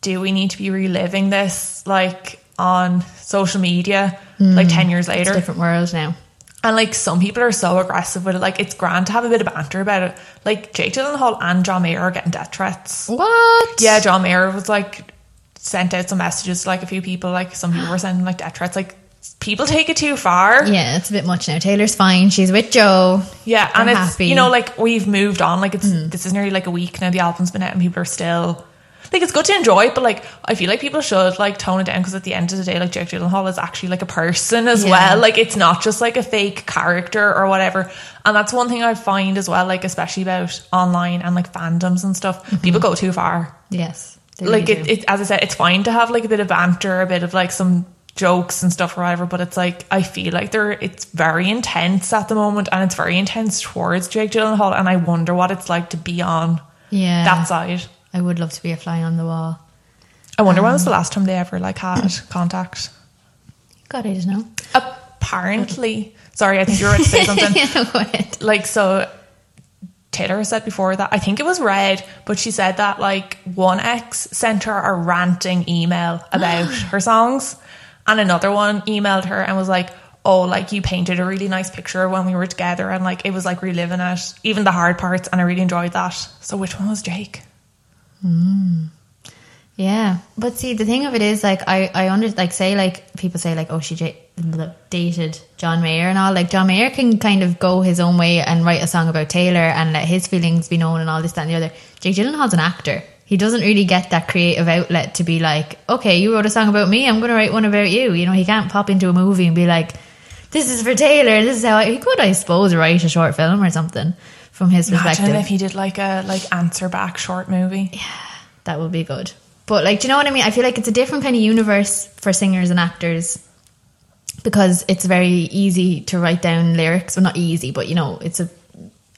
do we need to be reliving this like on social media like ten years Hmm. It's a later? different world now. And like some people are so aggressive with it. Like it's grand to have a bit of banter about it. Like Jake Gyllenhaal and John Mayer are getting death threats. What? Yeah, John Mayer was like sent out some messages to like a few people. Like some people were sending like death threats. Like people take it too far. Yeah, it's a bit much now. Taylor's fine. She's with Joe. Yeah, and it's happy. You know like we've moved on. Like it's this is nearly like a week now. The album's been out and people are still like it's good to enjoy, it, but like I feel like people should like tone it down because at the end of the day, like Jake Gyllenhaal is actually like a person as Yeah. well. Like it's not just like a fake character or whatever. And that's one thing I find as well, like especially about online and like fandoms and stuff. Mm-hmm. People go too far. Yes. like really it, do. it, as I said, it's fine to have like a bit of banter, a bit of like some jokes and stuff or whatever. But it's like I feel like they're it's very intense at the moment, and it's very intense towards Jake Gyllenhaal, and I wonder what it's like to be on yeah. that side. I would love to be a fly on the wall. I wonder when Um, was the last time they ever like had contact. God, I don't know. apparently, sorry, I think you were about to say something. yeah, like so Taylor said before that I think it was Red, but she said that like one ex sent her a ranting email about her songs, and another one emailed her and was like, "Oh, like you painted a really nice picture when we were together, and like it was like reliving it, even the hard parts, and I really enjoyed that." So which one was Jake? Hmm. Yeah, but see, the thing of it is, like, I, I under like say, like people say, like, oh, she j- dated John Mayer and all. Like, John Mayer can kind of go his own way and write a song about Taylor and let his feelings be known and all this, that, and the other. Jake Gyllenhaal's an actor. He doesn't really get that creative outlet to be like, okay, you wrote a song about me, I'm going to write one about you. You know, he can't pop into a movie and be like, this is for Taylor. This is how I, he could, I suppose, write a short film or something from his perspective. Imagine if he did like a like answer back short movie. Yeah, that would be good. But like, do you know what I mean? I feel like it's a different kind of universe for singers and actors because it's very easy to write down lyrics. Well, not easy, but you know, it's a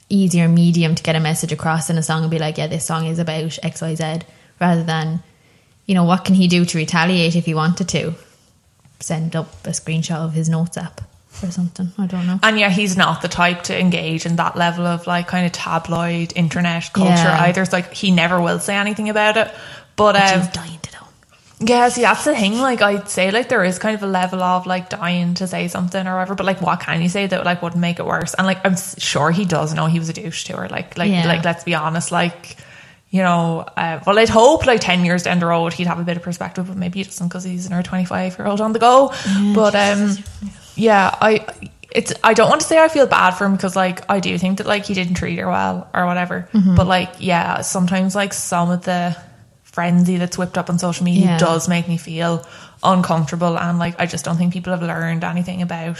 easier medium to get a message across in a song and be like, yeah, this song is about X, Y, Z, rather than, you know, what can he do to retaliate if he wanted to? Send up a screenshot of his notes app or something. I don't know. And yeah, he's not the type to engage in that level of like kind of tabloid internet culture Yeah. either. It's like he never will say anything about it. But um, She's dying to know. Yeah, see that's the thing. Like I'd say like there is kind of a level of like dying to say something or whatever. But like what can you say that like wouldn't make it worse? And like I'm sure he does know he was a douche to her. Like like Yeah. like let's be honest. Like you know, uh, well I'd hope like ten years down the road he'd have a bit of perspective, but maybe he doesn't because he's twenty five year old on the go. but um, yeah, I. It's. I don't want to say I feel bad for him because, like, I do think that, like, he didn't treat her well or whatever. Mm-hmm. But, like, yeah, sometimes, like, some of the frenzy that's whipped up on social media Yeah. does make me feel uncomfortable, and like, I just don't think people have learned anything about.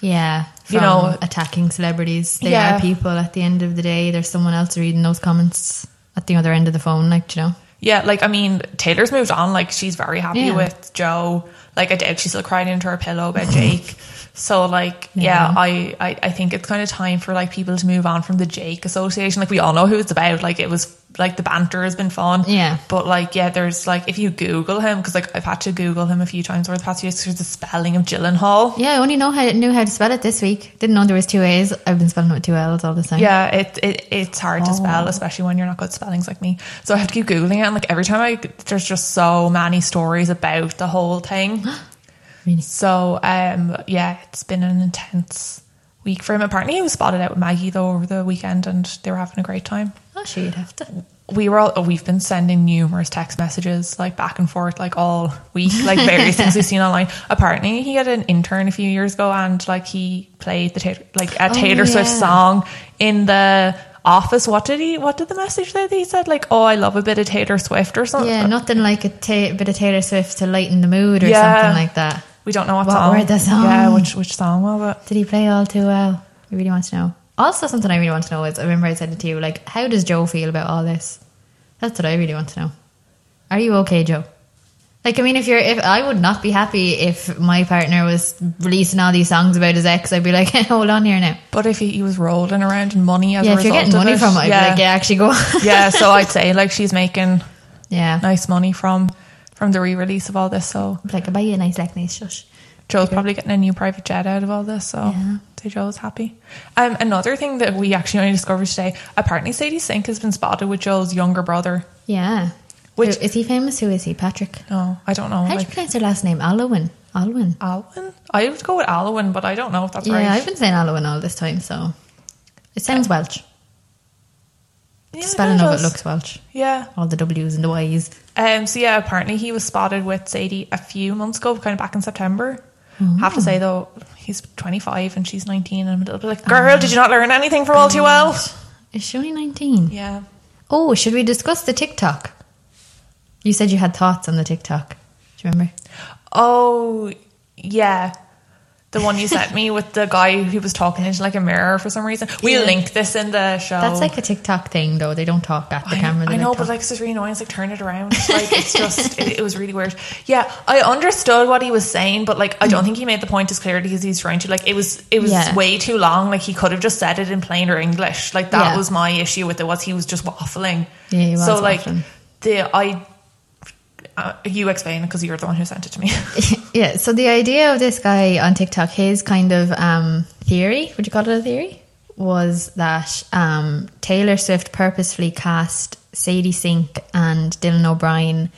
Yeah, You know- attacking celebrities. They Yeah. are people. At the end of the day, there's someone else reading those comments at the other end of the phone. Like you know, Yeah, like, I mean, Taylor's moved on. Like, she's very happy Yeah. with Joe. Like, I doubt she's still crying into her pillow about Jake. So, like, yeah, I, I, I think it's kind of time for like people to move on from the Jake association. Like, we all know who it's about. Like, it was like the banter has been fun. Yeah. But like, yeah, there's like if you Google him, because like I've had to Google him a few times over the past few years. There's the spelling of Gyllenhaal. yeah, I only know how knew how to spell it this week. Didn't know there was two A's. I've been spelling it with two L's all the time. Yeah, it, it it's hard to Oh. spell, especially when you're not good at spellings like me. So I have to keep googling it, and like every time I there's just so many stories about the whole thing. Really? So um, yeah, it's been an intense week for him. Apparently, he was spotted out with Maggie though over the weekend, and they were having a great time. Oh, sure, you'd have to. We were all, oh, we've been sending numerous text messages like back and forth like all week, like various things we've seen online. Apparently, he had an intern a few years ago, and like he played the Taylor, like a Oh, Taylor Swift song in the office. What did he? What did the message say? that He said like, "Oh, I love a bit of Taylor Swift" or something. Yeah, nothing like a ta- bit of Taylor Swift to lighten the mood or Yeah. something like that. We don't know what, What song. were the Yeah, which which song was it? Did he play all too well? I really want to know. Also, something I really want to know is I remember I said it to you, like, how does Joe feel about all this? That's what I really want to know. Are you okay, Joe? Like, I mean, if you're, if I would not be happy if my partner was releasing all these songs about his ex, I'd be like, hold on here now. But if he, he was rolling around in money as Yeah, a if you're result getting money it, from it, I'd yeah. be like, yeah, actually go yeah, so I'd say like she's making yeah. nice money from from the re-release of all this. So Like, I'll buy you a nice, like, nice shush. Joe's probably getting a new private jet out of all this. So Yeah. say Joe's happy. Um, another thing that we actually only discovered today: apparently Sadie Sink has been spotted with Joe's younger brother. Yeah. Which- Who- is he famous? Who is he? Patrick. No, I don't know. How do you pronounce their last name? Alwyn. Alwyn. Alwyn. I would go with Alwyn, but I don't know if that's Yeah, right. I've been saying Alwyn all this time, so it sounds Welsh. Yeah, The spelling of it looks Welsh. Yeah. All the W's and the Y's. Um. So yeah, apparently he was spotted with Sadie a few months ago, kind of back in September. Have to say though, he's 25 and she's 19, and I'm a little bit like, girl, did you not learn anything from all too well? Is she only 19? Yeah. Oh, should we discuss the TikTok? You said you had thoughts on the TikTok. Do you remember? Oh, yeah. The one you sent me with the guy who was talking into like a mirror for some reason. We'll Yeah. link this in the show. That's like a TikTok thing, though. They don't talk at the I, camera. they I know, like but like it's just really annoying. It's like turn it around. Like it's just it, it was really weird. Yeah, I understood what he was saying, but like I don't think he made the point as clearly as he's trying to. Like it was it was Yeah. way too long. Like he could have just said it in plainer English. Like that Yeah. was my issue with it was he was just waffling. Yeah, he was so like the I uh, you explain because you're the one who sent it to me. yeah. So the idea of this guy on TikTok, his kind of um, theory, would you call it a theory, was that um, Taylor Swift purposefully cast Sadie Sink and Dylan O'Brien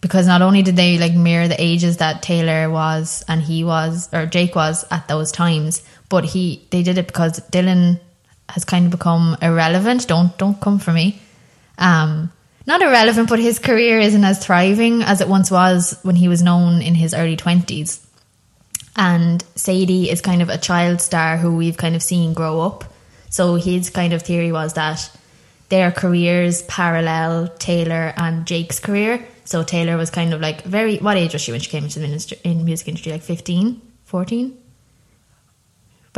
because not only did they like mirror the ages that Taylor was and he was or Jake was at those times, but he they did it because Dylan has kind of become irrelevant. Don't don't come for me. Um, not irrelevant, but his career isn't as thriving as it once was when he was known in his early twenties. And Sadie is kind of a child star who we've kind of seen grow up. So his kind of theory was that their careers parallel Taylor and Jake's career. So Taylor was kind of like very what age was she when she came into the in music industry? Like 15, 14?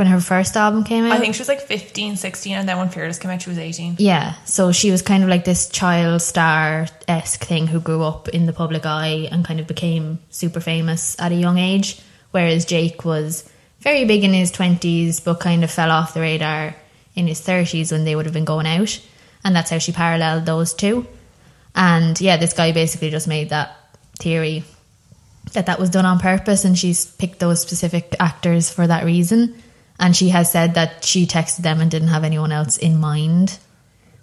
When her first album came out? I think she was like 15, 16, and then when Fearless came out, she was 18. Yeah, so she was kind of like this child star esque thing who grew up in the public eye and kind of became super famous at a young age. Whereas Jake was very big in his 20s, but kind of fell off the radar in his 30s when they would have been going out. And that's how she paralleled those two. And yeah, this guy basically just made that theory that that was done on purpose and she's picked those specific actors for that reason. And she has said that she texted them and didn't have anyone else in mind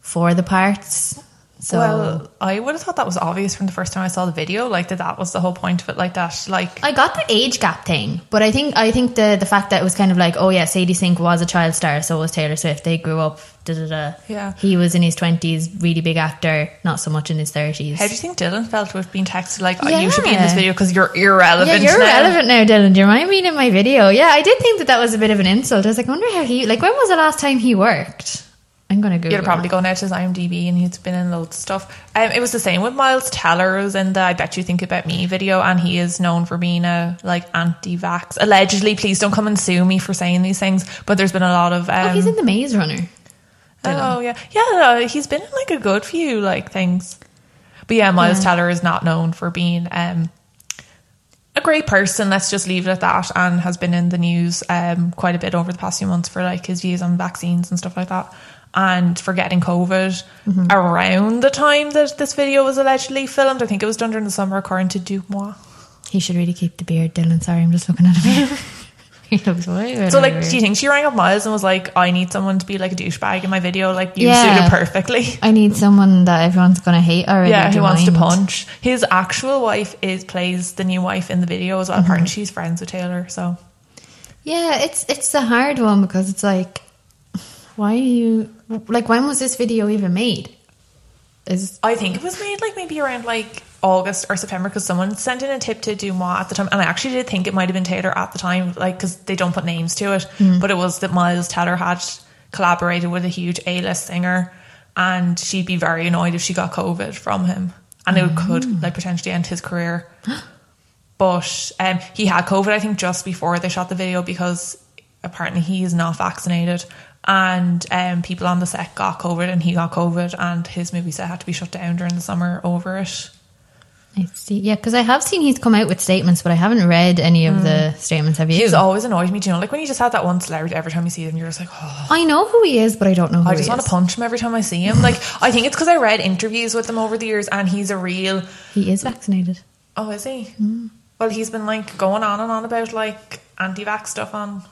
for the parts. So well, I would have thought that was obvious from the first time I saw the video, like that that was the whole point of it, like that. Like I got the age gap thing, but I think I think the the fact that it was kind of like, oh yeah, Sadie Sink was a child star, so was Taylor Swift. They grew up. Da, da, da. Yeah. he was in his twenties, really big actor, not so much in his thirties. How do you think Dylan felt with being texted like oh, you should be in this video because you're irrelevant? Yeah, you're now. relevant now, Dylan. Do you mind being in my video? Yeah, I did think that that was a bit of an insult. I was like, I wonder how he like. When was the last time he worked? I'm gonna go. You'd probably go now to his IMDb and he's been in loads of stuff. Um, it was the same with Miles Teller who's in the I Bet You Think About Me video and he is known for being a like anti-vax. Allegedly, please don't come and sue me for saying these things, but there's been a lot of um, Oh, he's in the Maze Runner. Oh yeah, yeah. No, he's been in like a good few like things. But yeah, Miles Yeah. Teller is not known for being um, a great person. Let's just leave it at that. And has been in the news um, quite a bit over the past few months for like his views on vaccines and stuff like that, and for getting COVID mm-hmm. around the time that this video was allegedly filmed. I think it was done during the summer, according to DeuxMoi. He should really keep the beard, Dylan. Sorry, I'm just looking at him. he looks way So, like, do you think she rang up Miles and was like, "I need someone to be like a douchebag in my video, like you Yeah. suited perfectly." I need someone that everyone's gonna hate already. Yeah, who wants to punch. His actual wife is plays the new wife in the video as well. Apparently, mm-hmm. she's friends with Taylor. So Yeah, it's it's a hard one because it's like, why are you like? When was this video even made? Is I think it was made like maybe around like August or September because someone sent in a tip to DeuxMoi at the time, and I actually did think it might have been Taylor at the time, like because they don't put names to it, but it was that Miles Teller had collaborated with a huge A-list singer, and she'd be very annoyed if she got COVID from him, and it could like potentially end his career. But um, he had COVID, I think, just before they shot the video because apparently he is not vaccinated. And um, people on the set got COVID and he got COVID, and his movie set had to be shut down during the summer over it. I see? Yeah, because I have seen he's come out with statements, but I haven't read any of the statements. Have you? He's always annoyed me, do you know? Like when you just had that one celebrity, every time you see them, you're just like, oh. I know who he is, but I don't know who I just want to punch him every time I see him. Like, I think it's because I read interviews with him over the years, and he's a real. He is vaccinated. Oh, is he? Well, he's been like going on and on about like anti-vax stuff on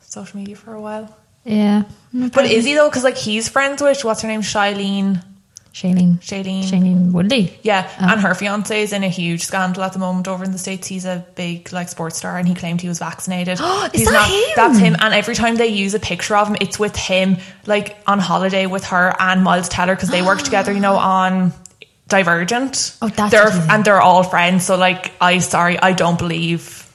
social media for a while. Yeah, But is he though? Because like he's friends with what's her name, Shailene. Shailene? Shailene. Shailene Woodley. Yeah, oh. and her fiance is in a huge scandal at the moment over in the states. He's a big like sports star, and he claimed he was vaccinated. Oh, Is He's that him? That's him. And every time they use a picture of him, it's with him like on holiday with her and Miles Teller because they work together. You know on. Divergent. Oh, that's they're what it is. and they're all friends. So like, I sorry, I don't believe.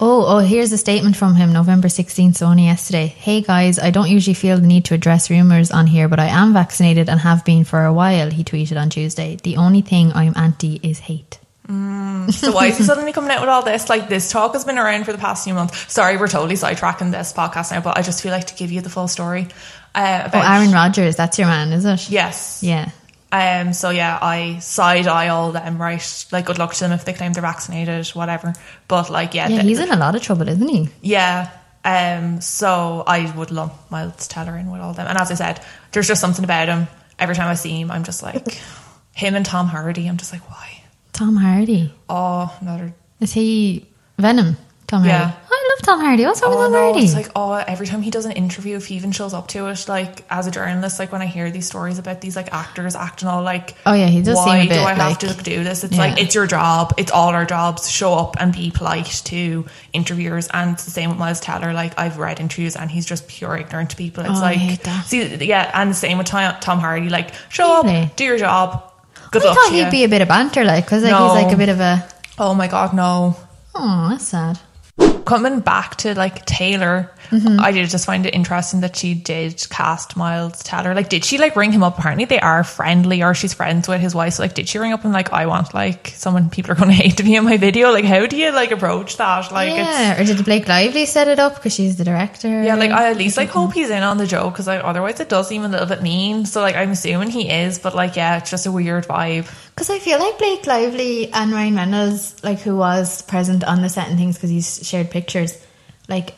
Oh, oh, here's a statement from him, November 16th, so only yesterday. Hey guys, I don't usually feel the need to address rumours on here, but I am vaccinated and have been for a while, he tweeted on Tuesday. The only thing I'm anti is hate. So why is he suddenly coming out with all this? Like this talk has been around for the past few months. Sorry, we're totally sidetracking this podcast now, but I just feel like to give you the full story uh, Oh, Aaron Rodgers, that's your man, is it? Yes. Yeah. Um. So yeah, I side eye all them. Right. Like, good luck to them if they claim they're vaccinated, whatever. But like, yeah, Yeah, the- he's in a lot of trouble, isn't he? yeah. Um. So I would lump Miles Teller in with all them. And as I said, there's just something about him. Every time I see him, I'm just like him and Tom Hardy. I'm just like, why? Tom Hardy. Oh, another. Is he Venom? Tom Yeah. Hardy. Love Tom Hardy. What's wrong Oh with Tom no, Hardy? it's like oh, every time he does an interview, if he even shows up to it, like as a journalist, like when I hear these stories about these like actors acting all like, Oh, yeah, he does Why do I have like- to do this? It's Yeah. like it's your job. It's all our jobs. Show up and be polite to interviewers. And it's the same with Miles Teller. Like I've read interviews, and he's just pure ignorant to people. It's Oh, like see, yeah, and the same with Tom, Tom Hardy. Like show Really? up, do your job. Good I luck thought he'd you. be a bit of banter, like, because like, No. he's like a bit of a. oh my god, no. Oh, that's sad. Coming back to like Taylor, Mm-hmm. I did just find it interesting that she did cast Miles Teller. Like, did she like ring him up? Apparently, they are friendly, or she's friends with his wife. So, like, did she ring up and like, I want like someone people are going to hate to be in my video? Like, how do you like approach that? Like, it's yeah, or did Blake Lively set it up because she's the director? yeah, like I at least like hope he's in on the joke because like, otherwise it does seem a little bit mean. So like I'm assuming he is, but like yeah, it's just a weird vibe. Because I feel like Blake Lively and Ryan Reynolds, like who was present on the set and things because he's shared pictures, like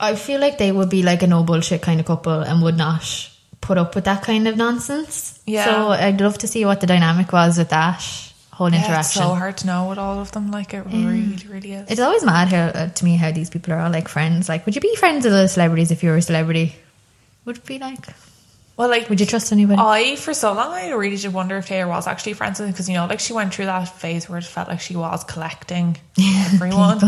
I feel like they would be like a no bullshit kind of couple and would not put up with that kind of nonsense. Yeah. So I'd love to see what the dynamic was with that whole Yeah, it's interaction. so hard to know with all of them. Like it really, really is. It's always mad how, uh, to me how these people are all like friends. Like, would you be friends with the celebrities if you were a celebrity? Would it be like? Well, like Would you trust anybody? I, for so long, I really did wonder if Taylor was actually friends with him because, you know, like she went through that phase where it felt like she was collecting everyone.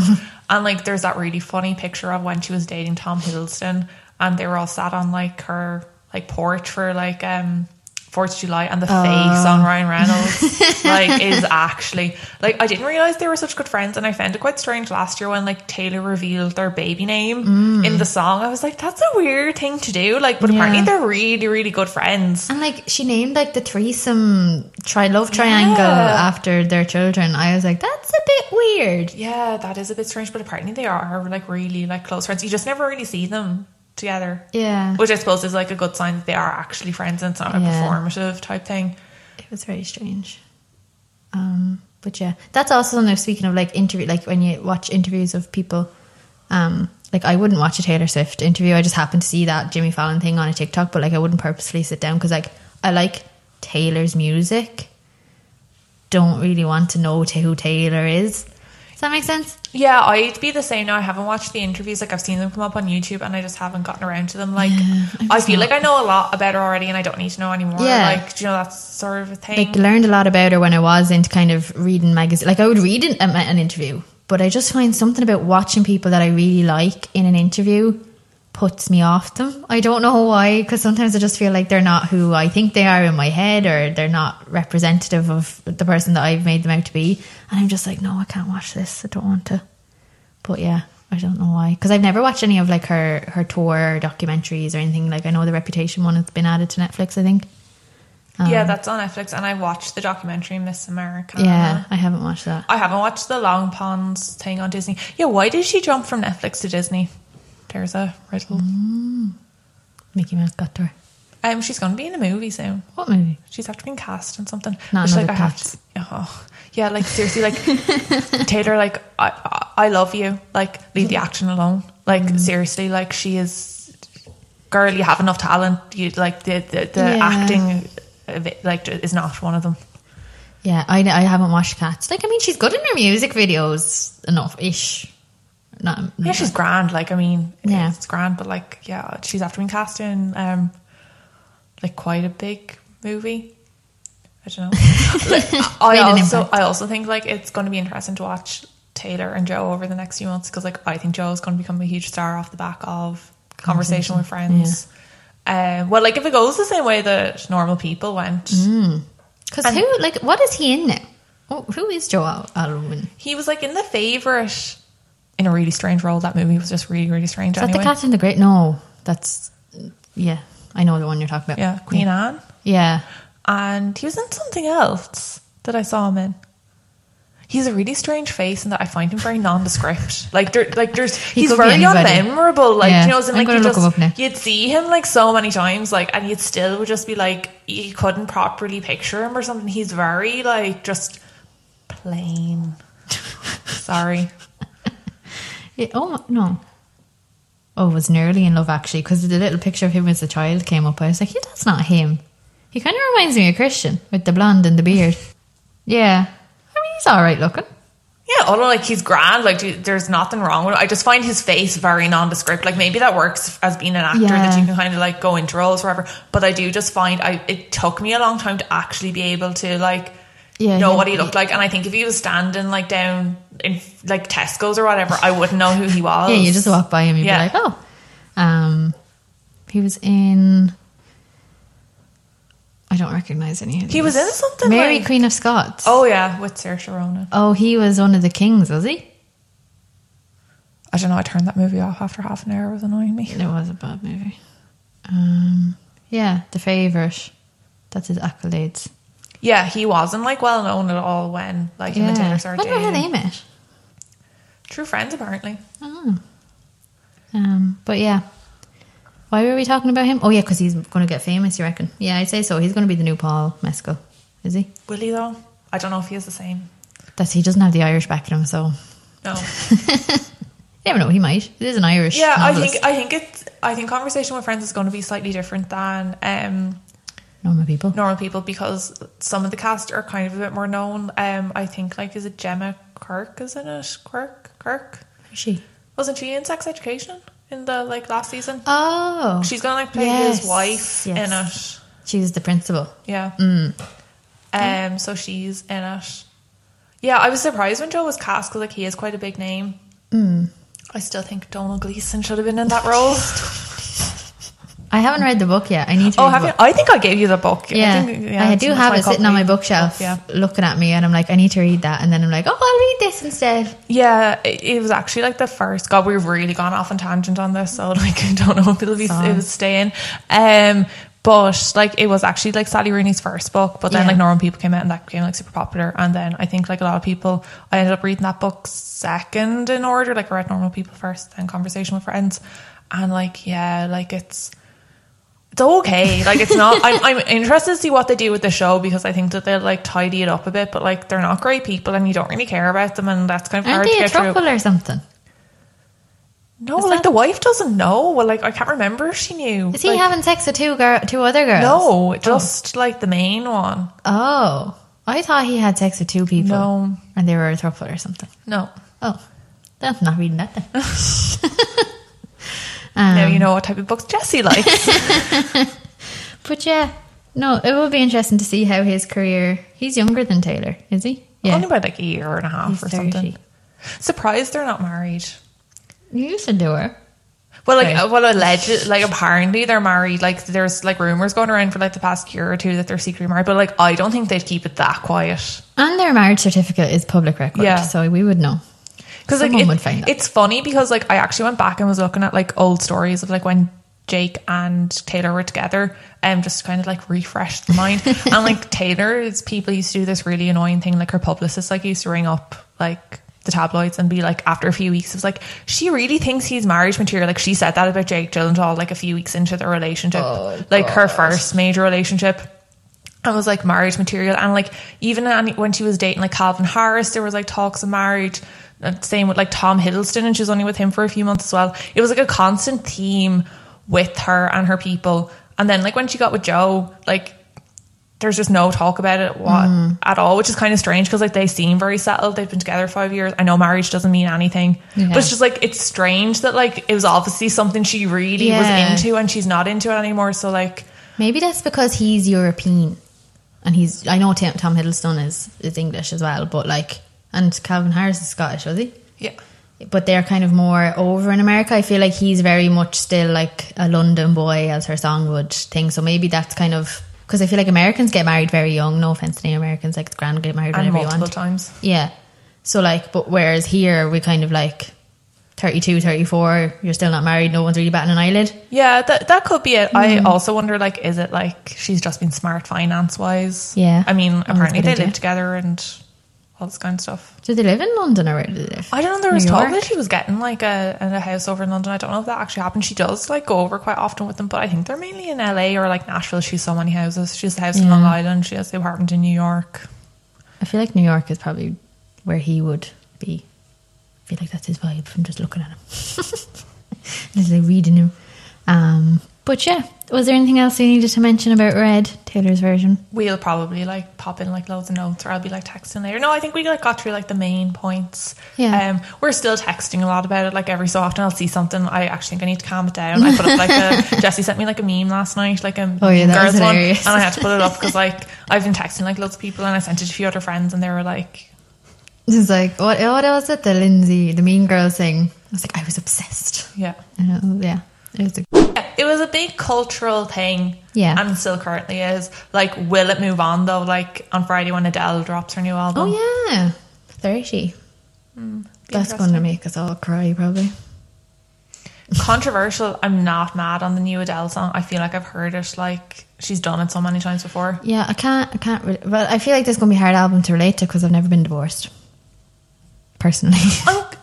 and like, there's that really funny picture of when she was dating Tom Hiddleston and they were all sat on like her like porch for like, um, 4th of July and the oh. face on Ryan Reynolds like is actually like I didn't realize they were such good friends and I found it quite strange last year when like Taylor revealed their baby name mm. in the song I was like that's a weird thing to do like but apparently they're really really good friends And like she named like the threesome tri love triangle Yeah. after their children. I was like, that's a bit weird. Yeah, that is a bit strange, but apparently they are like really like close friends. You just never really see them together. Yeah. Which I suppose is like a good sign that they are actually friends and it's not a Yeah. performative type thing. It was very strange. Um, but yeah, that's also something. Speaking of like interview, like when you watch interviews of people, um, like I wouldn't watch a Taylor Swift interview. I just happened to see that Jimmy Fallon thing on a TikTok, but like I wouldn't purposely sit down because like I like Taylor's music. Don't really want to know who Taylor is. Does that make sense? Yeah, I'd be the same now. I haven't watched the interviews. Like I've seen them come up on YouTube and I just haven't gotten around to them. Like I'm I feel not- like I know a lot about her already and I don't need to know anymore. Yeah. Like, do you know that sort of a thing? like learned a lot about her when I was into kind of reading magazine. Like I would read an, an interview, but I just find something about watching people that I really like in an interview puts me off them. I don't know why, because sometimes I just feel like they're not who I think they are in my head, or they're not representative of the person that I've made them out to be. And I'm just like, no, I can't watch this. I don't want to. But yeah. I don't know why, because I've never watched any of like her her tour documentaries or anything. Like I know the Reputation one has been added to Netflix. I think. yeah, um, that's on Netflix and I watched the documentary Miss America. Yeah, I haven't watched that. I haven't watched the Long Ponds thing on Disney. Yeah, why did she jump from Netflix to Disney? There's a riddle. Mickey Mouse got to her. Um, she's going to be in a movie soon. What movie? She's after being cast in something. Not Which, like I have to. Oh, yeah, like seriously, like Taylor, like I, I, I love you. Like leave the action alone. Like Mm. seriously, like she is. Girl, you have enough talent. You like the the, the Yeah. acting, it, like is not one of them. Yeah, I, I haven't watched Cats. Like, I mean, she's good in her music videos enough ish. Not, Yeah, she's grand. Like, I mean, Yeah. it's grand, but like, yeah, she's after being cast in um, like quite a big movie. I don't know. Like, I also. I also think like it's going to be interesting to watch Taylor and Joe over the next few months because like I think Joe's going to become a huge star off the back of Conversation with Friends. Um, well, like if it goes the same way that normal people went, Because And- who, like, what is he in now? Oh, who is Joe Alwyn? he was like in the favorite in a really strange role. That movie was just really, really strange. Is that anyway, the Catherine the Great? No, that's, yeah, I know the one you're talking about. yeah, Queen Anne. Yeah. and he was in something else that I saw him in. He has a really strange face, and that I find him very nondescript. Like, there, like there's, He he's very unmemorable. Like, Yeah, you know, in, I'm like you just, him up now. you'd see him like so many times, like, and you'd still would just be like, you couldn't properly picture him or something. He's very like just plain. Sorry. Yeah, Oh, no. Oh, it was nearly in love, actually, because the little picture of him as a child came up. I was like, yeah, that's not him. He kind of reminds me of Christian with the blonde and the beard. Yeah. I mean he's all right looking. Yeah, although like he's grand, like there's nothing wrong with it. I just find his face very nondescript. Like maybe that works as being an actor that you can kind of like go into roles wherever. But I do just find I it took me a long time to actually be able to like Yeah, know he- what he looked like. And I think if he was standing like down in like Tesco's or whatever, I wouldn't know who he was. Yeah, you just walk by him, you'd Yeah. be like, oh. Um, he was in. I don't recognize any of these. He was in something Mary, like- Queen of Scots. Oh yeah, with Saoirse Ronan. Oh, he was one of the kings, was he? I don't know. I turned that movie off after half an hour. It was annoying me. It was a bad movie. Um, yeah, The Favourite. That's his accolades. Yeah, he wasn't like well known at all when like him and Taylor Yeah. started wonder how dating. they met. True friends apparently. Oh. Um, but yeah. Why were we talking about him? Oh, yeah, because he's going to get famous, you reckon? Yeah, I'd say so. He's going to be the new Paul Mescal, is he? Will he though? I don't know if he is the same. That's He doesn't have the Irish back in him, so No. you never know. He might. It is an Irish. Yeah, I think I think it's I think conversation with friends is going to be slightly different than um, Normal people. normal people because some of the cast are kind of a bit more known. Um, I think like is it Gemma Kirke? Is in it? Kirke? Kirke? Is she? Wasn't she in Sex Education in the like last season? Oh. She's gonna like play Yes, his wife yes. in it. She was the principal. Yeah. Mm. Um. So she's in it. Yeah, I was surprised when Joe was cast because like he is quite a big name. Mm. I still think Domhnall Gleeson should have been in that role. I haven't read the book yet. I need to oh, read have you? I think I gave you the book. Yeah, I, think, I do have it sitting on my bookshelf, Yeah. looking at me, and I'm like, I need to read that, and then I'm like, oh, I'll read this instead. Yeah, it, it was actually like the first. God, we've really gone off on tangent on this, so like I don't know if it'll be Sorry. it was staying. Um, but like it was actually like Sally Rooney's first book, but then Yeah. like Normal People came out and that became like super popular. And then I think like a lot of people, I ended up reading that book second in order. Like I read Normal People first, then Conversation with Friends, and like yeah, like it's. It's okay. Like it's not. I'm, I'm interested to see what they do with the show because I think that they'll like tidy it up a bit. But like they're not great people, and you don't really care about them, and that's kind of Aren't hard they to a get through. trouble or something? No, Is like that- the wife doesn't know. Well, like I can't remember if she knew. Is he Like, having sex with two girl, two other girls? No, just like the main one. Oh, I thought he had sex with two people. No. and they were a throuple or something. No. Oh, I'm not reading that then. Um, now you know what type of books Jesse likes. But yeah, no, it will be interesting to see how his career. He's younger than Taylor, is he? Yeah, Only by like a year and a half He's or 30. something. Surprised they're not married. you used to do her. Well, like, Right. well, alleged, like, apparently they're married. Like, there's like rumors going around for like the past year or two that they're secretly married. But like, I don't think they'd keep it that quiet. And their marriage certificate is public record, Yeah. so we would know. Because like it- would find that. it's funny because like I actually went back and was looking at like old stories of like when Jake and Taylor were together and just kind of like refresh the mind. and like Taylor's people used to do this really annoying thing, like her publicist like used to ring up like the tabloids and be like after a few weeks it was like she really thinks he's marriage material. Like she said that about Jake Gyllenhaal like a few weeks into their relationship. Oh, like her first major relationship. and was like marriage material and like even um, when she was dating like Calvin Harris there was like talks of marriage same with like Tom Hiddleston and she was only with him for a few months as well it was like a constant theme with her and her people and then like when she got with Joe like there's just no talk about it what Mm. at all which is kind of strange because like they seem very settled they've been together five years I know marriage doesn't mean anything Yeah. but it's just like it's strange that like it was obviously something she really Yeah. was into and she's not into it anymore so like Maybe that's because he's European, and he's. I know Tim, Tom Hiddleston is is English as well, but like, and Calvin Harris is Scottish, was he? yeah But they're kind of more over in America. I feel like he's very much still like a London boy, as her song would think. So maybe that's kind of because I feel like Americans get married very young. No offense to any Americans, like it's grand to get married and whenever you multiple want. times Yeah. So like, but whereas here we kind of like 32, 34, you're still not married. No one's really batting an eyelid. Yeah, that that could be it. Hmm. I also wonder, like, is it like she's just been smart finance wise? Yeah. I mean, apparently they idea. live together and all this kind of stuff. Do they live in London or where do they live? I don't know. There New was talk York? that she was getting like a, a house over in London. I don't know if that actually happened. She does like go over quite often with them, but I think they're mainly in LA or like Nashville. She's so many houses. She has a house in Yeah. Long Island. She has the apartment in New York. I feel like New York is probably where he would be. I feel like that's his vibe from just looking at him. I reading him. Um, but yeah, Was there anything else you needed to mention about Red, Taylor's version? We'll probably like pop in like loads of notes, or I'll be like texting later. No, I think we like got through like the main points. Yeah. Um, we're still texting a lot about it. Like every so often, I'll see something. I actually think I need to calm it down. I put up like a Jesse sent me like a meme last night, like a Oh, yeah, girls one, and I had to put it up because like I've been texting like loads of people, and I sent it to a few other friends, and they were like, It's like what? What was it? The Lindsay, the Mean Girl thing. I was like, I was obsessed. yeah. And it was- yeah, it was. A, it was a big cultural thing. Yeah. And still currently is. Like, will it move on though? Like on Friday when Adele drops her new album. oh yeah, thirty. Hmm. That's going to make us all cry, probably. Controversial. I'm not mad on the new Adele song. I feel like I've heard it like she's done it so many times before. Yeah, I can't. I can't. Re- well, I feel like this is going to be a hard album to relate to because I've never been divorced. Personally,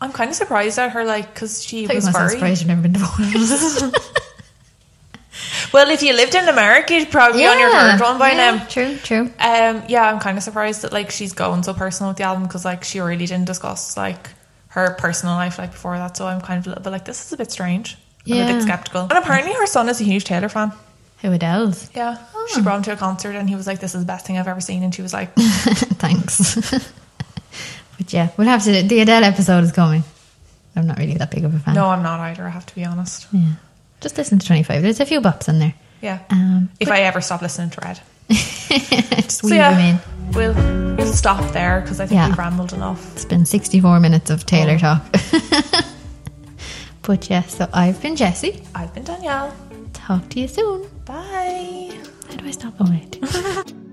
I'm, kind of surprised at her, like, because she was was very. surprised you've never been divorced. Well, if you lived in America, you'd probably be on your third one by yeah, now. True, true. Um, yeah, I'm kind of surprised that like she's going so personal with the album because like she really didn't discuss like her personal life like before that. So I'm kind of a little bit like this is a bit strange. I'm a Yeah. bit skeptical. And apparently her son is a huge Taylor fan. Who Adele's? Yeah, Oh. she brought him to a concert and he was like, "This is the best thing I've ever seen," and she was like, Thanks. but yeah, we'll have to. The Adele episode is coming. I'm not really that big of a fan. "No, I'm not either. I have to be honest." Yeah. Just listen to 25. There's a few bops in there. Yeah. Um, if I ever stop listening to Red, just so yeah, we'll we'll stop there because I think Yeah. we've rambled enough. It's been 64 minutes of Taylor Oh. talk. but yeah, so I've been Jessie. I've been Danielle. Talk to you soon. Bye. How do I stop? Oh, wait.